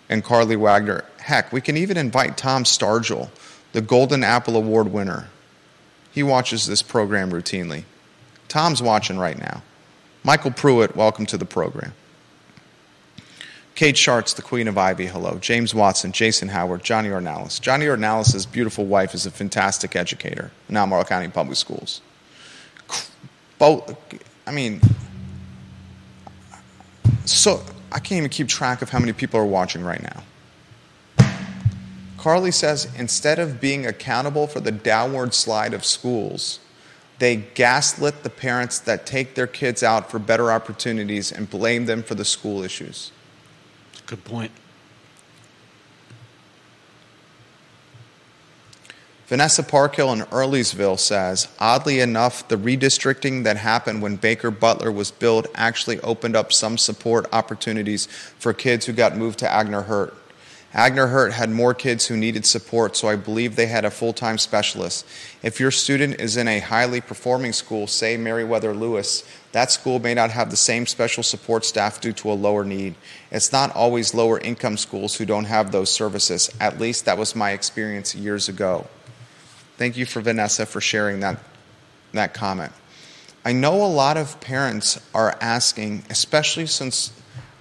and Carly Wagner. Heck, we can even invite Tom Stargell, the Golden Apple Award winner. He watches this program routinely. Tom's watching right now. Michael Pruitt, welcome to the program. Kate Schartz, the Queen of Ivy, hello. James Watson, Jason Howard, Johnny Ornalis. Johnny Ornalis' beautiful wife is a fantastic educator in Albemarle County Public Schools. Both, I mean, so I can't even keep track of how many people are watching right now. Carly says instead of being accountable for the downward slide of schools, they gaslit the parents that take their kids out for better opportunities and blame them for the school issues. Good point. Vanessa Parkhill in Earlysville says, oddly enough, the redistricting that happened when Baker Butler was built actually opened up some support opportunities for kids who got moved to Agnor-Hurt. Agnor-Hurt had more kids who needed support, so I believe they had a full time specialist. If your student is in a highly performing school, say Meriwether Lewis, that school may not have the same special support staff due to a lower need. It's not always lower income schools who don't have those services. At least that was my experience years ago. Thank you for Vanessa for sharing that, that comment. I know a lot of parents are asking, especially since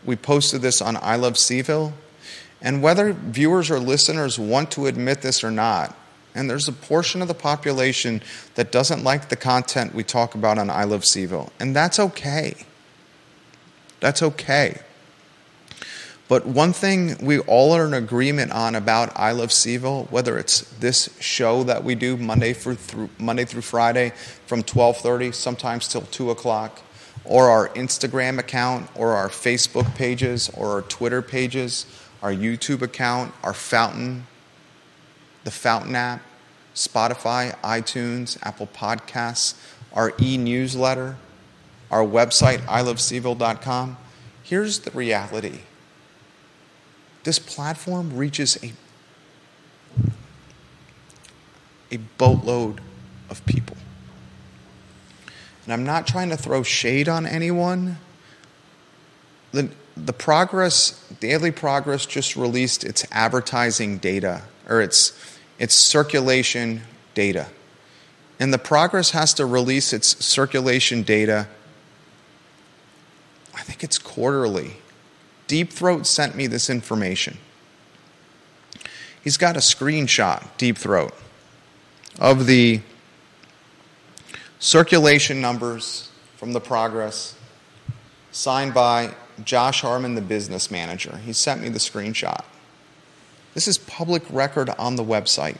we posted this on I Love CVille, and whether viewers or listeners want to admit this or not, and there's a portion of the population that doesn't like the content we talk about on I Love CVille, and that's okay. That's okay. But one thing we all are in agreement on about I Love CVille, whether it's this show that we do Monday through, through Monday through Friday from 12:30, sometimes till two o'clock, or our Instagram account, or our Facebook pages, or our Twitter pages, our YouTube account, our Fountain, the Fountain app, Spotify, iTunes, Apple Podcasts, our e-newsletter, our website, ilovecville.com. Here's the reality this platform reaches a, a boatload of people. And I'm not trying to throw shade on anyone. The, the progress, Daily Progress just released its advertising data, or its, its circulation data. And the Progress has to release its circulation data, I think it's quarterly. Deep Throat sent me this information. He's got a screenshot, Deep Throat, of the circulation numbers from the progress signed by Josh Harmon, the business manager. He sent me the screenshot. This is public record on the website.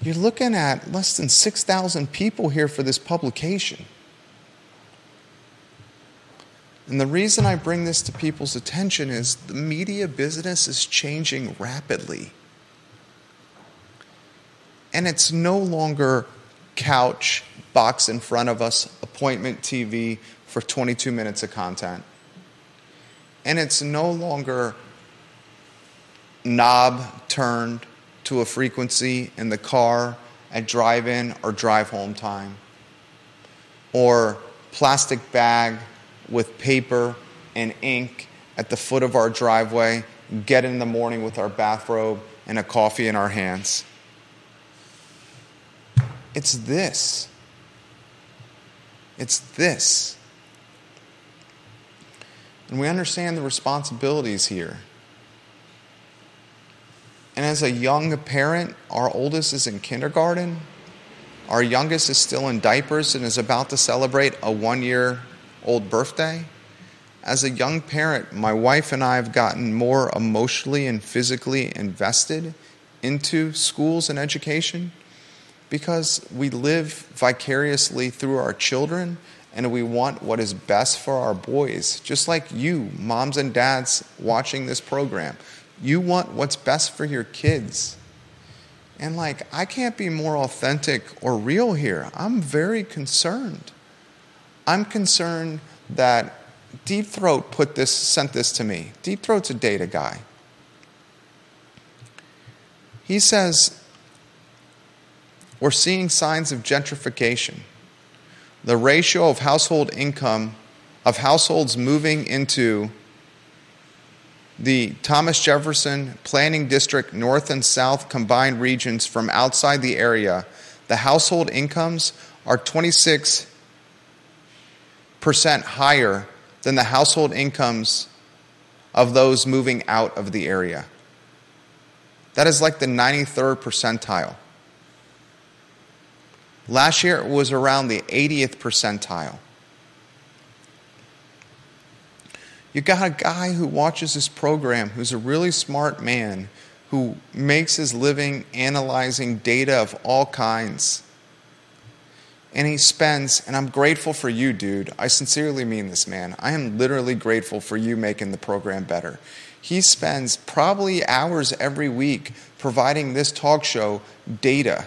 You're looking at less than 6,000 people here for this publication. And the reason I bring this to people's attention is the media business is changing rapidly. And it's no longer couch, box in front of us, appointment TV for 22 minutes of content. And it's no longer knob turned to a frequency in the car at drive in or drive home time, or plastic bag with paper and ink at the foot of our driveway, get in the morning with our bathrobe and a coffee in our hands. It's this. It's this. And we understand the responsibilities here. And as a young parent, our oldest is in kindergarten. Our youngest is still in diapers and is about to celebrate a one year old birthday. As a young parent, my wife and I have gotten more emotionally and physically invested into schools and education because we live vicariously through our children and we want what is best for our boys. Just like you, moms and dads watching this program, you want what's best for your kids. And like, I can't be more authentic or real here. I'm very concerned. I'm concerned that Deep Throat put this, sent this to me. Deep Throat's a data guy. He says, We're seeing signs of gentrification. The ratio of household income, of households moving into the Thomas Jefferson Planning District North and South combined regions from outside the area, the household incomes are 26% higher than the household incomes of those moving out of the area. That is like the 93rd percentile. Last year it was around the 80th percentile. You got a guy who watches this program who's a really smart man who makes his living analyzing data of all kinds. And he spends, and I'm grateful for you, dude. I sincerely mean this, man. I am literally grateful for you making the program better. He spends probably hours every week providing this talk show data.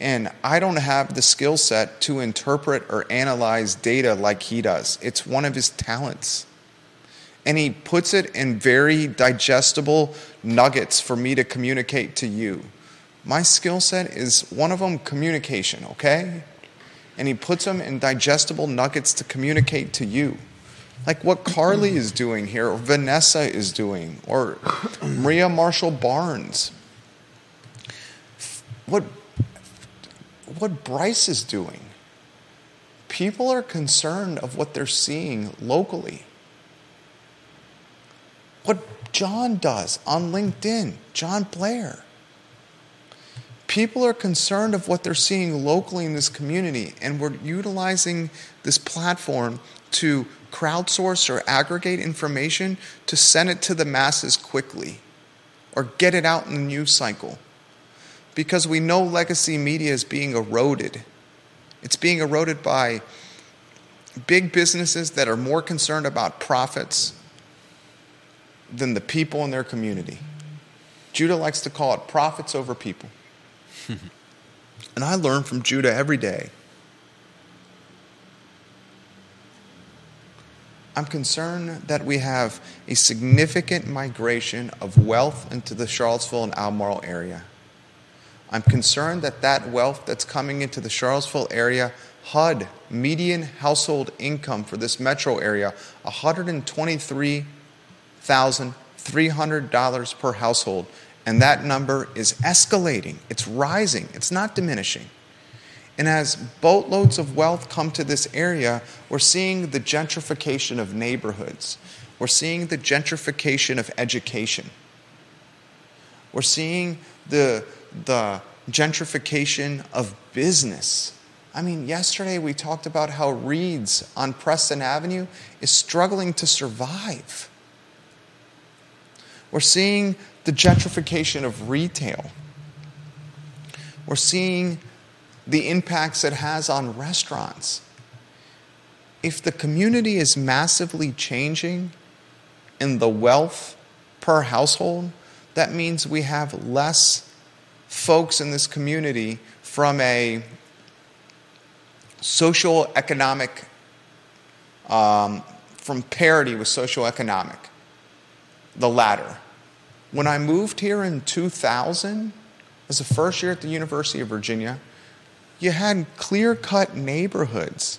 And I don't have the skill set to interpret or analyze data like he does. It's one of his talents. And he puts it in very digestible nuggets for me to communicate to you. My skill set is one of them communication, okay? And he puts them in digestible nuggets to communicate to you like what Carly is doing here, or Vanessa is doing, or Maria Marshall Barnes. What, what Bryce is doing. People are concerned of what they're seeing locally. What John does on LinkedIn, John Blair. People are concerned of what they're seeing locally in this community, and we're utilizing this platform to crowdsource or aggregate information to send it to the masses quickly or get it out in the news cycle. Because we know legacy media is being eroded. It's being eroded by big businesses that are more concerned about profits than the people in their community. Judah likes to call it profits over people. and I learn from Judah every day. I'm concerned that we have a significant migration of wealth into the Charlottesville and Albemarle area. I'm concerned that that wealth that's coming into the Charlottesville area, HUD, median household income for this metro area, $123,300 per household. And that number is escalating, it's rising, it's not diminishing. And as boatloads of wealth come to this area, we're seeing the gentrification of neighborhoods. We're seeing the gentrification of education. We're seeing the, the gentrification of business. I mean, yesterday we talked about how Reid's on Preston Avenue is struggling to survive. We're seeing the gentrification of retail. We're seeing the impacts it has on restaurants. If the community is massively changing in the wealth per household, that means we have less folks in this community from a social economic, um, from parity with social economic, the latter. When I moved here in 2000, as a first year at the University of Virginia, you had clear cut neighborhoods.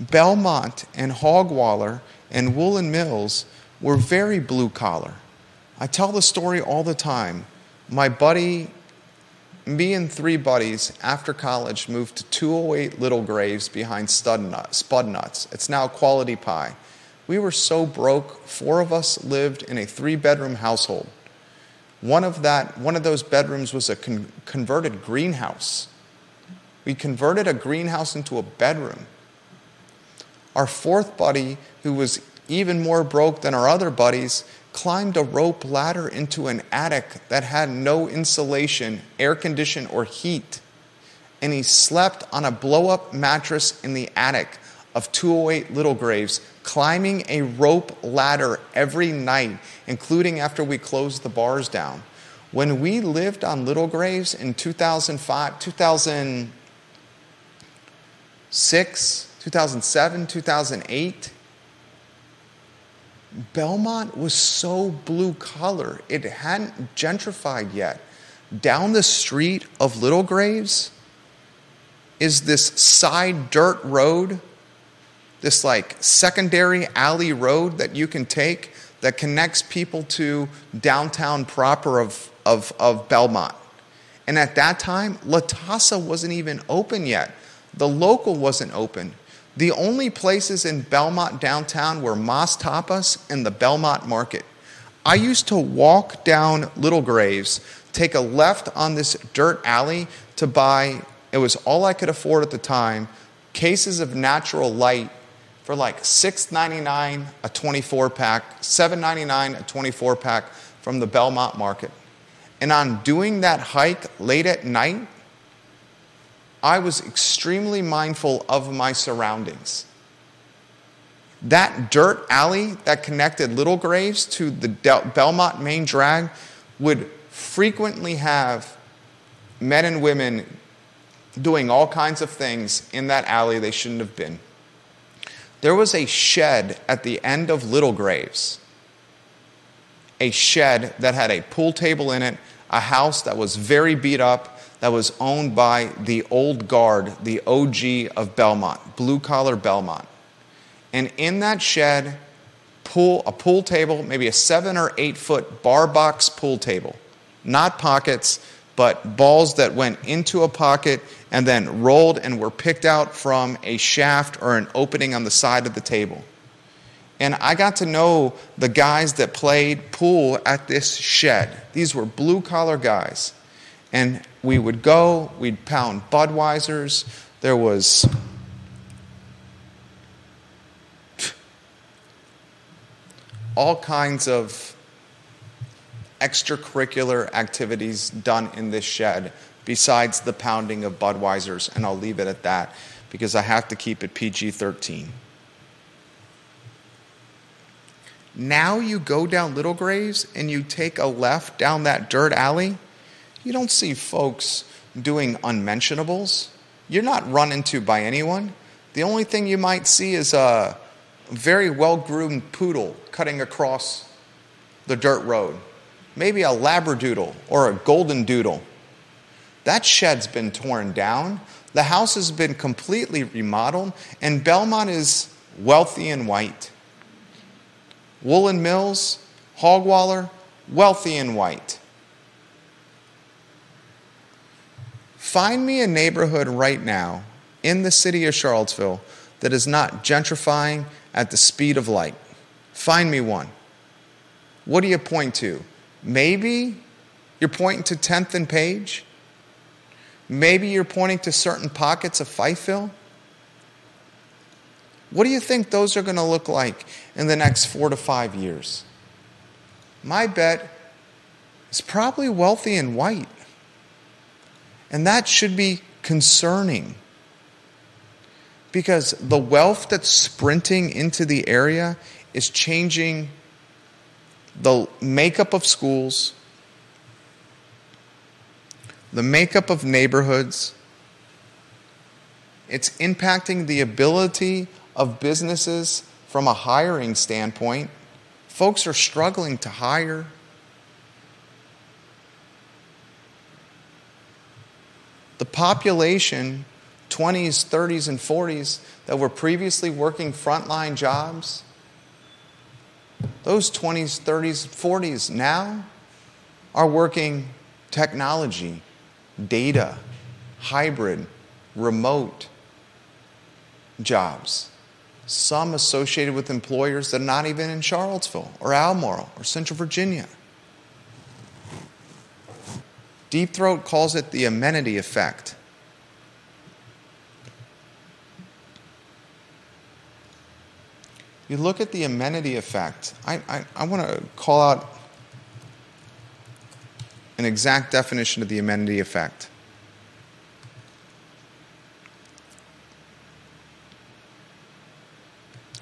Belmont and Hogwaller and Woolen Mills were very blue collar. I tell the story all the time. My buddy, me and three buddies after college moved to 208 Little Graves behind Spudnuts. It's now Quality Pie. We were so broke, four of us lived in a three bedroom household. One of, that, one of those bedrooms was a con- converted greenhouse. We converted a greenhouse into a bedroom. Our fourth buddy, who was even more broke than our other buddies, climbed a rope ladder into an attic that had no insulation, air condition, or heat. And he slept on a blow up mattress in the attic of 208 Little Graves, climbing a rope ladder every night, including after we closed the bars down. When we lived on Little Graves in 2005, 2006, 2007, 2008, Belmont was so blue collar, it hadn't gentrified yet. Down the street of Little Graves is this side dirt road, this like secondary alley road that you can take that connects people to downtown proper of, of, of Belmont. And at that time, La Taza wasn't even open yet. The local wasn't open. The only places in Belmont downtown were Mas Tapas and the Belmont Market. I used to walk down Little Graves, take a left on this dirt alley to buy, it was all I could afford at the time, cases of natural light for like $6.99 a 24 pack, $7.99 a 24 pack from the Belmont Market. And on doing that hike late at night, I was extremely mindful of my surroundings. That dirt alley that connected Little Graves to the Belmont main drag would frequently have men and women doing all kinds of things in that alley they shouldn't have been. There was a shed at the end of Little Graves, a shed that had a pool table in it, a house that was very beat up, that was owned by the old guard, the OG of Belmont, blue collar Belmont. And in that shed, pool, a pool table, maybe a seven or eight foot bar box pool table, not pockets, but balls that went into a pocket and then rolled and were picked out from a shaft or an opening on the side of the table. And I got to know the guys that played pool at this shed. These were blue collar guys. And we would go, we'd pound Budweisers. There was all kinds of extracurricular activities done in this shed besides the pounding of Budweisers, and I'll leave it at that because I have to keep it PG 13. Now you go down Little Graves and you take a left down that dirt alley you don't see folks doing unmentionables. You're not run into by anyone. The only thing you might see is a very well groomed poodle cutting across the dirt road. Maybe a labradoodle or a golden doodle. That shed's been torn down. The house has been completely remodeled, and Belmont is wealthy and white. Woolen Mills, Hogwaller, wealthy and white. Find me a neighborhood right now in the city of Charlottesville that is not gentrifying at the speed of light. Find me one. What do you point to? Maybe you're pointing to 10th and Page. Maybe you're pointing to certain pockets of Fifeville. What do you think those are going to look like in the next four to five years? My bet is probably wealthy and white. And that should be concerning because the wealth that's sprinting into the area is changing the makeup of schools, the makeup of neighborhoods. It's impacting the ability of businesses from a hiring standpoint. Folks are struggling to hire. The population, 20s, 30s, and 40s, that were previously working frontline jobs, those 20s, 30s, 40s now are working technology, data, hybrid, remote jobs. Some associated with employers that are not even in Charlottesville or Albemarle or Central Virginia. Deep Throat calls it the amenity effect. You look at the amenity effect. I, I, I want to call out an exact definition of the amenity effect.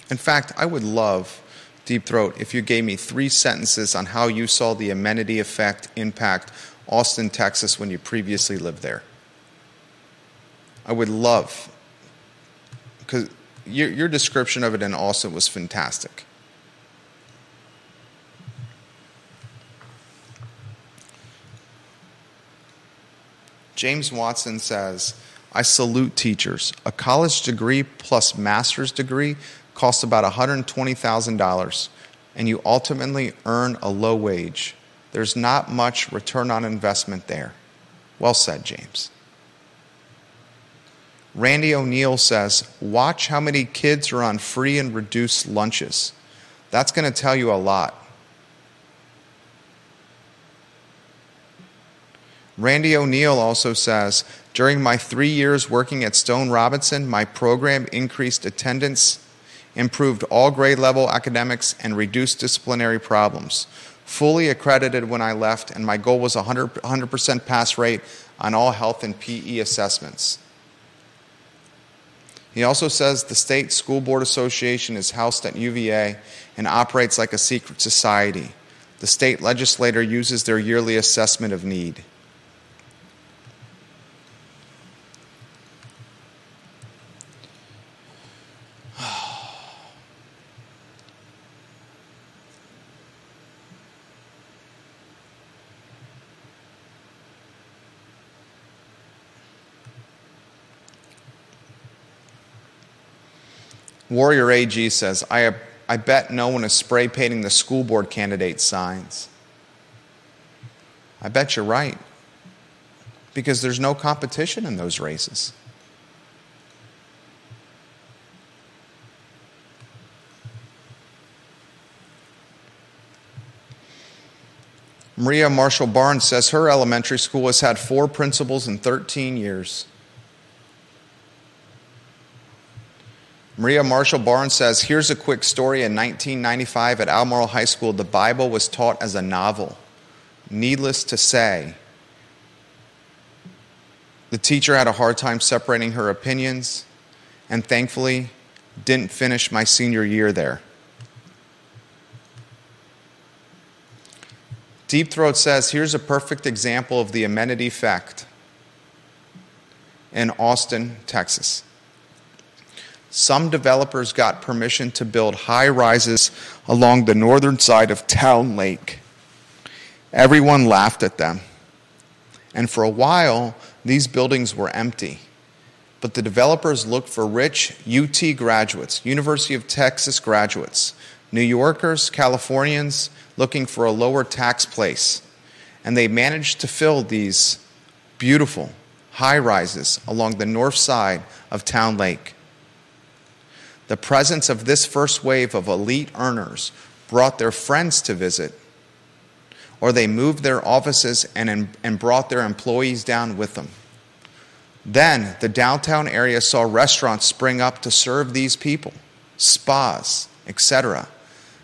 In fact, I would love, Deep Throat, if you gave me three sentences on how you saw the amenity effect impact Austin, Texas, when you previously lived there. I would love, because your, your description of it in Austin was fantastic. James Watson says, I salute teachers. A college degree plus master's degree costs about $120,000, and you ultimately earn a low wage. There's not much return on investment there. Well said, James. Randy O'Neill says, Watch how many kids are on free and reduced lunches. That's going to tell you a lot. Randy O'Neill also says, During my three years working at Stone Robinson, my program increased attendance, improved all grade level academics, and reduced disciplinary problems. Fully accredited when I left, and my goal was 100%, 100% pass rate on all health and PE assessments. He also says the State School Board Association is housed at UVA and operates like a secret society. The state legislator uses their yearly assessment of need. Warrior AG says, I, I bet no one is spray painting the school board candidate signs. I bet you're right. Because there's no competition in those races. Maria Marshall Barnes says her elementary school has had four principals in 13 years. Maria Marshall Barnes says, Here's a quick story. In 1995 at Albemarle High School, the Bible was taught as a novel. Needless to say, the teacher had a hard time separating her opinions, and thankfully, didn't finish my senior year there. Deep Throat says, Here's a perfect example of the amenity effect in Austin, Texas some developers got permission to build high rises along the northern side of Town Lake. Everyone laughed at them. And for a while, these buildings were empty. But the developers looked for rich UT graduates, University of Texas graduates, New Yorkers, Californians looking for a lower tax place. And they managed to fill these beautiful high rises along the north side of Town Lake. The presence of this first wave of elite earners brought their friends to visit, or they moved their offices and, and brought their employees down with them. Then the downtown area saw restaurants spring up to serve these people, spas, etc.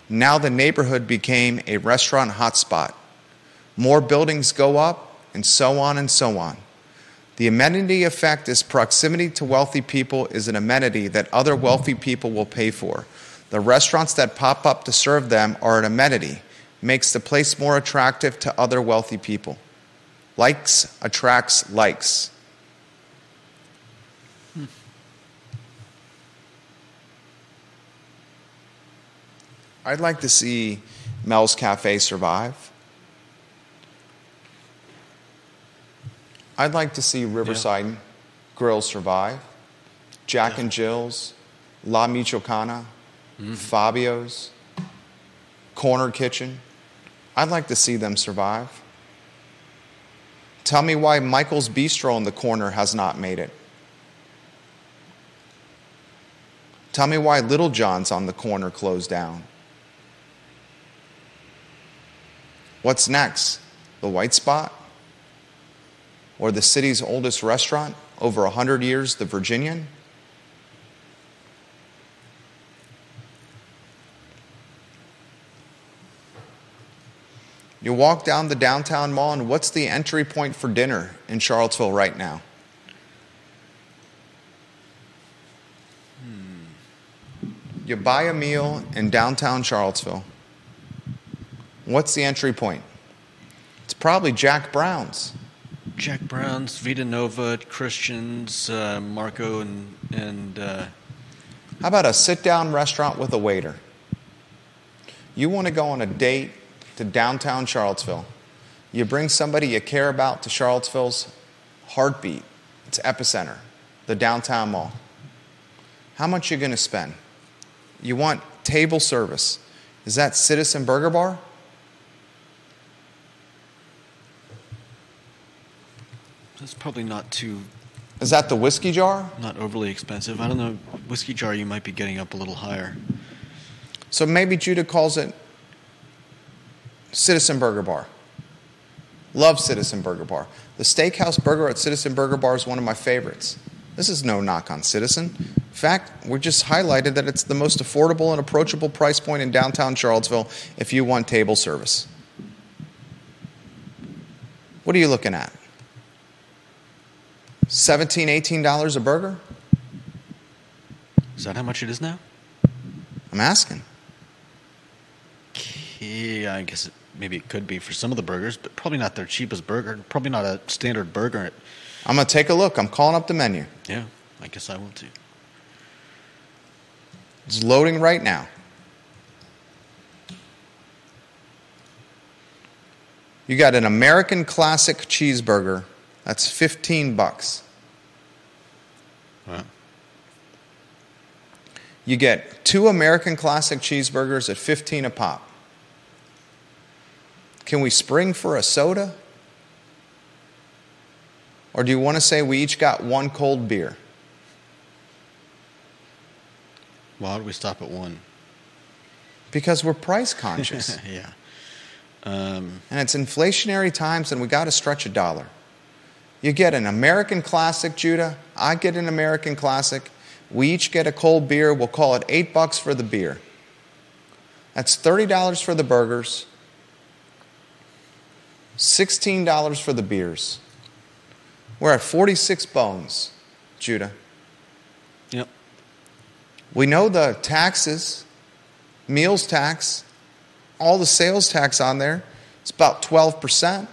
Now the neighborhood became a restaurant hotspot. More buildings go up, and so on and so on. The amenity effect is proximity to wealthy people is an amenity that other wealthy people will pay for. The restaurants that pop up to serve them are an amenity, makes the place more attractive to other wealthy people. Likes attracts likes. I'd like to see Mel's Cafe survive. I'd like to see Riverside Grill survive. Jack and Jill's, La Michoacana, mm-hmm. Fabio's, Corner Kitchen. I'd like to see them survive. Tell me why Michael's Bistro in the corner has not made it. Tell me why Little John's on the corner closed down. What's next? The White Spot? Or the city's oldest restaurant, over 100 years, the Virginian? You walk down the downtown mall, and what's the entry point for dinner in Charlottesville right now? Hmm. You buy a meal in downtown Charlottesville. What's the entry point? It's probably Jack Brown's. Jack Brown's, Vita Nova, Christians, uh, Marco, and and uh, How about a sit down restaurant with a waiter? You want to go on a date to downtown Charlottesville. You bring somebody you care about to Charlottesville's heartbeat, its epicenter, the downtown mall. How much you going to spend? You want table service. Is that Citizen Burger Bar? That's probably not too Is that the whiskey jar? not overly expensive. I don't know. Whiskey jar, you might be getting up a little higher. So maybe Judah calls it Citizen Burger Bar. Love Citizen Burger Bar. The steakhouse burger at Citizen Burger Bar is one of my favorites. This is no knock on Citizen. In fact, we just highlighted that it's the most affordable and approachable price point in downtown Charlottesville if you want table service. What are you looking at? $17, $18 a burger? Is that how much it is now? I'm asking. Yeah, I guess it, maybe it could be for some of the burgers, but probably not their cheapest burger. Probably not a standard burger. I'm going to take a look. I'm calling up the menu. Yeah, I guess I will too. It's loading right now. You got an American classic cheeseburger. That's 15 bucks. Wow. You get two American classic cheeseburgers at 15 a pop. Can we spring for a soda? Or do you want to say we each got one cold beer? Why would we stop at one? Because we're price conscious. yeah. Um, and it's inflationary times and we got to stretch a dollar. You get an American classic, Judah. I get an American classic. We each get a cold beer. We'll call it eight bucks for the beer. That's $30 for the burgers, $16 for the beers. We're at 46 bones, Judah. yep. We know the taxes, meals tax, all the sales tax on there. It's about 12%.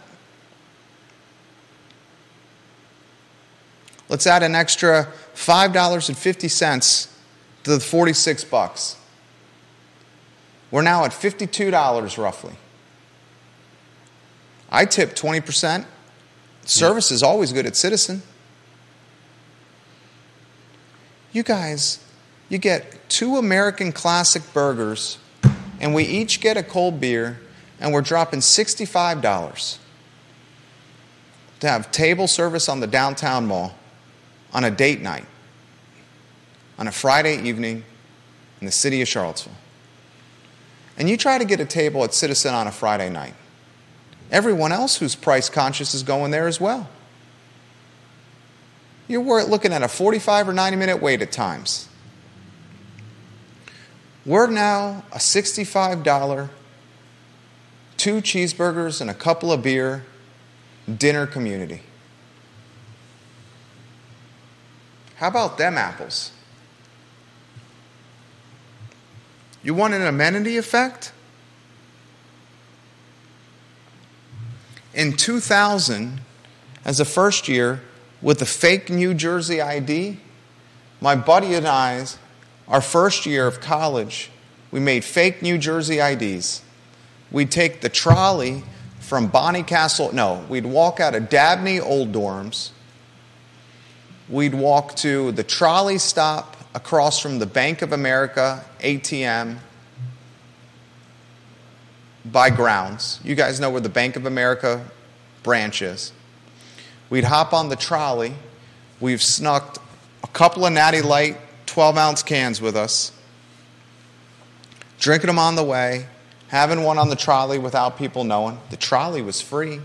Let's add an extra $5.50 to the 46 bucks. We're now at $52 roughly. I tip 20%. Service is always good at Citizen. You guys, you get two American classic burgers, and we each get a cold beer, and we're dropping $65 to have table service on the downtown mall on a date night on a Friday evening in the city of Charlottesville. And you try to get a table at Citizen on a Friday night. Everyone else who's price conscious is going there as well. You're looking at a 45 or 90 minute wait at times. We're now a $65, two cheeseburgers and a couple of beer dinner community. How about them apples? You want an amenity effect? In 2000, as a first year, with a fake New Jersey ID, my buddy and I, our first year of college, we made fake New Jersey IDs. We'd take the trolley from Bonnycastle. No, we'd walk out of Dabney Old Dorms. We'd walk to the trolley stop across from the Bank of America ATM by grounds. You guys know where the Bank of America branch is. We'd hop on the trolley. We've snuck a couple of Natty Light 12 ounce cans with us, drinking them on the way, having one on the trolley without people knowing. The trolley was free.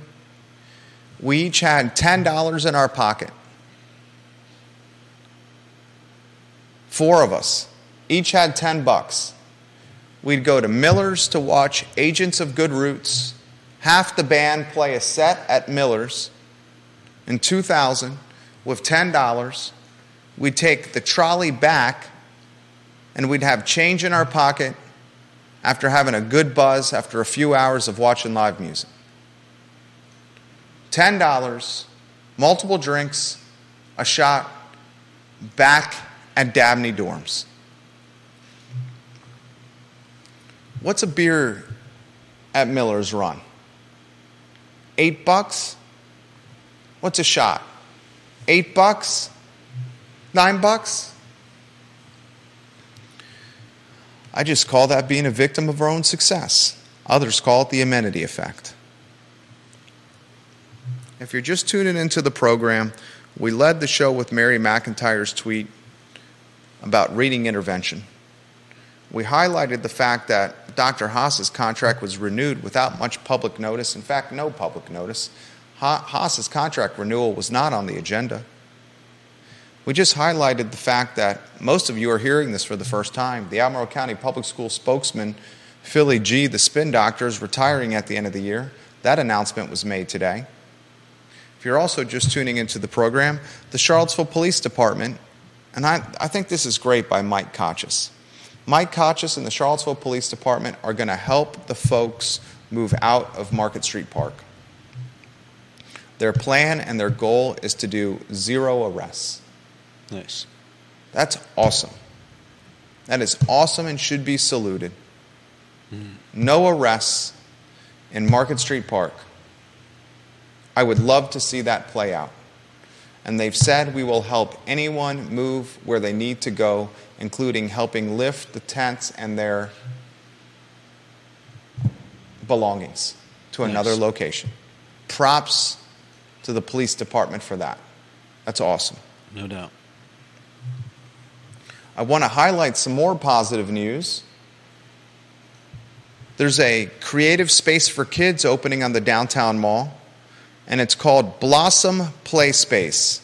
We each had $10 in our pocket. Four of us. Each had 10 bucks. We'd go to Miller's to watch Agents of Good Roots. Half the band play a set at Miller's in 2000 with $10. We'd take the trolley back and we'd have change in our pocket after having a good buzz after a few hours of watching live music. $10, multiple drinks, a shot, back at Dabney dorms. What's a beer at Miller's run? Eight bucks? What's a shot? Eight bucks? Nine bucks? I just call that being a victim of our own success. Others call it the amenity effect. If you're just tuning into the program, we led the show with Mary McIntyre's tweet about reading intervention. We highlighted the fact that Dr. Haas's contract was renewed without much public notice, in fact, no public notice. Haas's contract renewal was not on the agenda. We just highlighted the fact that most of you are hearing this for the first time. The Albemarle County Public School spokesman, Philly G., the spin doctor, is retiring at the end of the year. That announcement was made today. If you're also just tuning into the program, the Charlottesville Police Department, and I, I think this is great by Mike Kochis. Mike Kochis and the Charlottesville Police Department are going to help the folks move out of Market Street Park. Their plan and their goal is to do zero arrests. Nice. That's awesome. That is awesome and should be saluted. Mm. No arrests in Market Street Park. I would love to see that play out. And they've said we will help anyone move where they need to go, including helping lift the tents and their belongings to nice. another location. Props to the police department for that. That's awesome. No doubt. I want to highlight some more positive news. There's a creative space for kids opening on the downtown mall, and it's called Blossom Play Space.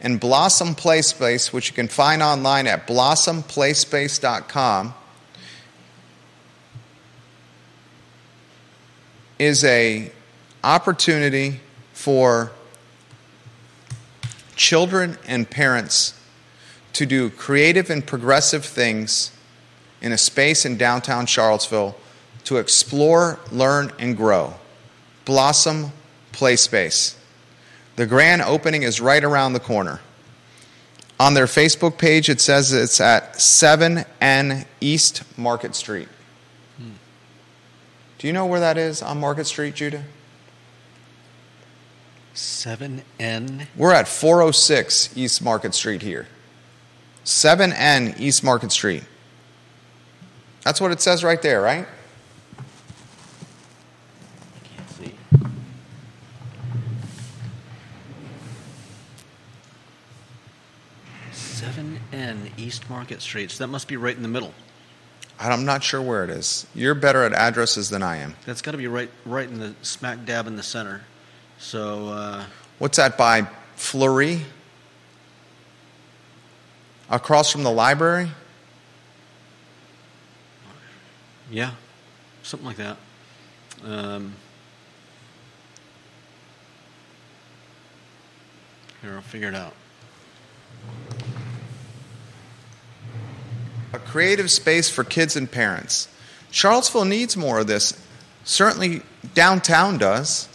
And Blossom Play Space, which you can find online at blossomplayspace.com, is a opportunity for children and parents to do creative and progressive things in a space in downtown Charlottesville to explore, learn, and grow. Blossom Play Space. The grand opening is right around the corner. On their Facebook page, it says it's at 7N East Market Street. Hmm. Do you know where that is on Market Street, Judah? 7N? We're at 406 East Market Street here. 7N East Market Street. That's what it says right there, right? 10 East Market Street. So that must be right in the middle. I'm not sure where it is. You're better at addresses than I am. That's got to be right, right in the smack dab in the center. So. Uh, What's that by Fleurie? Across from the library? Yeah, something like that. Um, here, I'll figure it out a creative space for kids and parents. Charlottesville needs more of this. Certainly, downtown does.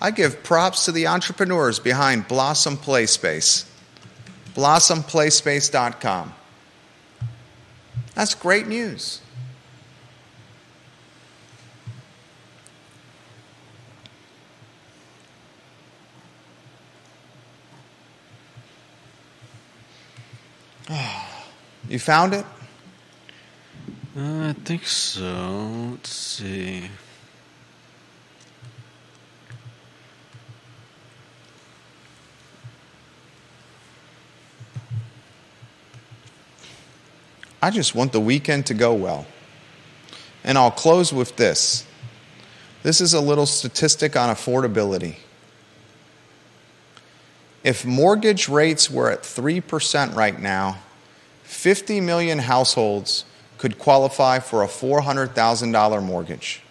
I give props to the entrepreneurs behind Blossom Play Space. BlossomPlaySpace.com. That's great news. Oh. You found it? Uh, I think so. Let's see. I just want the weekend to go well. And I'll close with this. This is a little statistic on affordability. If mortgage rates were at 3% right now, 50 million households could qualify for a $400,000 mortgage.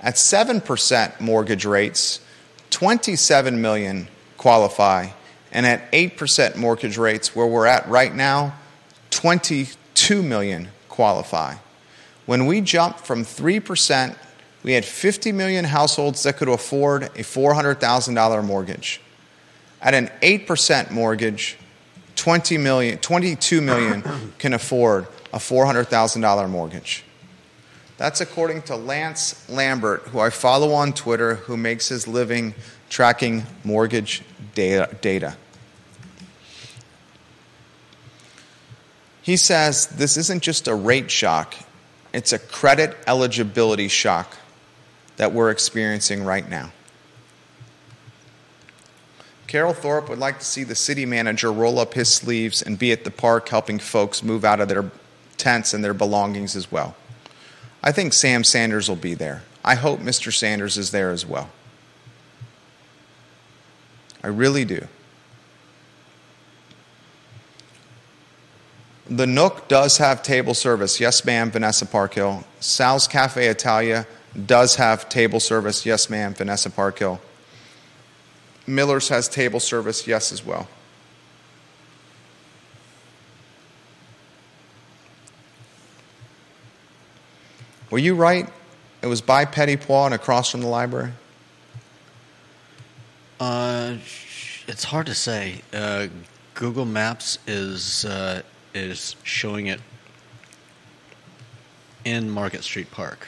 At 7% mortgage rates, 27 million qualify, and at 8% mortgage rates, where we're at right now, 22 million qualify. When we jumped from 3%, we had 50 million households that could afford a $400,000 mortgage. At an 8% mortgage, 20 million, 22 million can afford a $400,000 mortgage. That's according to Lance Lambert, who I follow on Twitter, who makes his living tracking mortgage data. He says this isn't just a rate shock, it's a credit eligibility shock that we're experiencing right now. Carol Thorpe would like to see the city manager roll up his sleeves and be at the park helping folks move out of their tents and their belongings as well. I think Sam Sanders will be there. I hope Mr. Sanders is there as well. I really do. The Nook does have table service. Yes, ma'am, Vanessa Parkhill. Sal's Cafe Italia does have table service. Yes, ma'am, Vanessa Parkhill. Miller's has table service, yes, as well. Were you right? It was by Petit Pois and across from the library? Uh, it's hard to say. Uh, Google Maps is uh, is showing it in Market Street Park.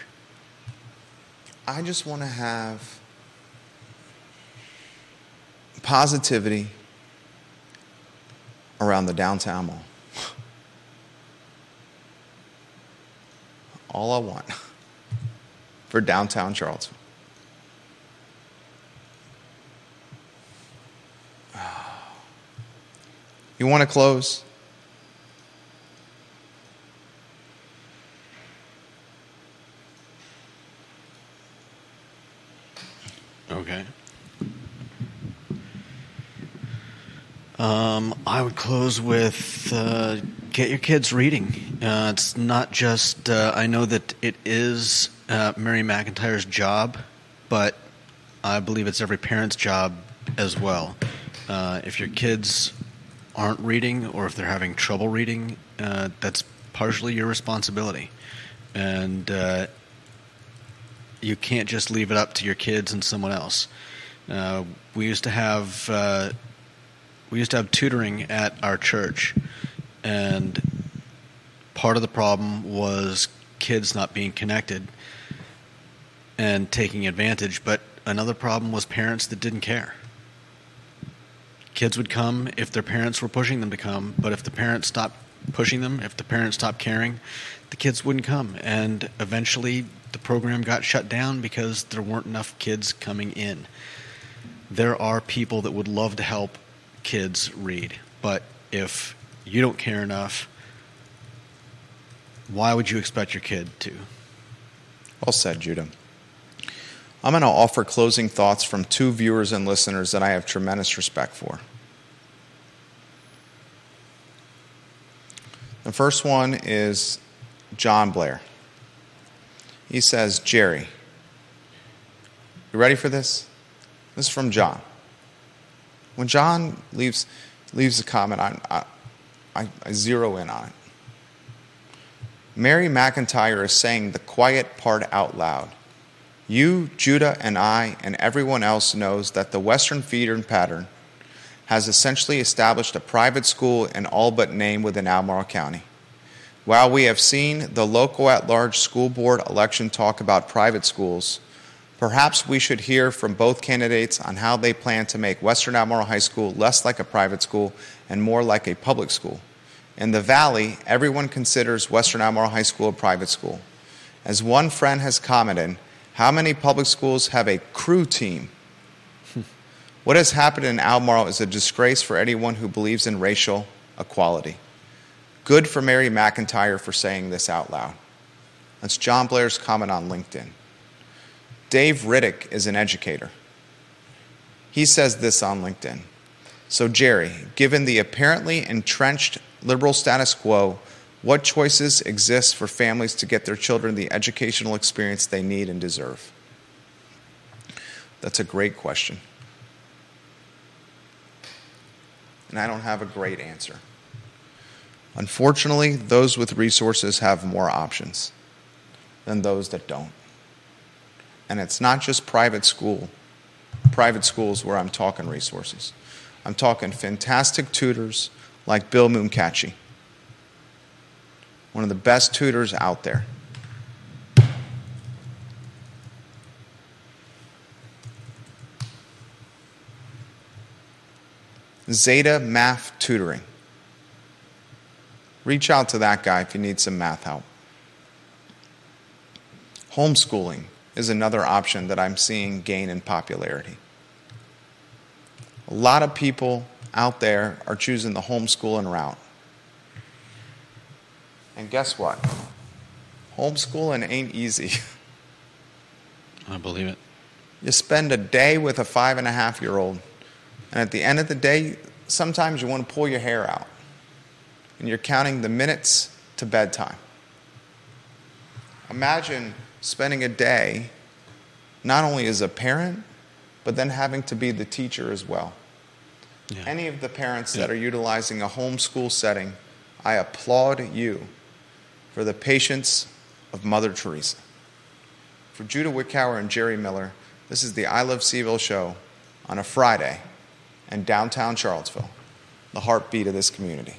I just want to have positivity around the downtown mall. All I want for downtown Charlottesville. You want to close? Okay. Um, I would close with uh, get your kids reading. Uh, it's not just, uh, I know that it is uh, Mary McIntyre's job, but I believe it's every parent's job as well. Uh, if your kids aren't reading or if they're having trouble reading, uh, that's partially your responsibility. And you can't just leave it up to your kids and someone else. we used to have we used to have tutoring at our church, and part of the problem was kids not being connected and taking advantage, but another problem was parents that didn't care. Kids would come if their parents were pushing them to come, but if the parents stopped pushing them, if the parents stopped caring, the kids wouldn't come. And eventually the program got shut down because there weren't enough kids coming in. There are people that would love to help kids read. But if you don't care enough, why would you expect your kid to? Well said, Judah. I'm going to offer closing thoughts from two viewers and listeners that I have tremendous respect for. The first one is John Blair. He says, Jerry, you ready for this? This is from John. When John leaves, leaves a comment, I, I, I zero in on it. Mary McIntyre is saying the quiet part out loud. You, Judah, and I, and everyone else knows that the Western feeder pattern has essentially established a private school in all but name within Albemarle County. While we have seen the local at large school board election talk about private schools, Perhaps we should hear from both candidates on how they plan to make Western Albemarle High School less like a private school and more like a public school. In the Valley, everyone considers Western Albemarle High School a private school. As one friend has commented, how many public schools have a crew team? what has happened in Albemarle is a disgrace for anyone who believes in racial equality. Good for Mary McIntyre for saying this out loud. That's John Blair's comment on LinkedIn. Dave Riddick is an educator. He says this on LinkedIn. So, Jerry, given the apparently entrenched liberal status quo, what choices exist for families to get their children the educational experience they need and deserve? That's a great question. And I don't have a great answer. Unfortunately, those with resources have more options than those that don't. And it's not just private school, private schools where I'm talking resources. I'm talking fantastic tutors like Bill Mooncachi, one of the best tutors out there. Zeta Math Tutoring. Reach out to that guy if you need some math help. Homeschooling is another option that I'm seeing gain in popularity. A lot of people out there are choosing the homeschooling route. And guess what? Homeschooling ain't easy. I believe it. You spend a day with a five and a half year old, and at the end of the day, sometimes you want to pull your hair out, and you're counting the minutes to bedtime. Imagine spending a day not only as a parent, but then having to be the teacher as well. Yeah. Any of the parents yeah. that are utilizing a homeschool setting, I applaud you for the patience of Mother Teresa. For Judah Wickower and Jerry Miller, this is the I Love CVille show on a Friday in downtown Charlottesville, the heartbeat of this community.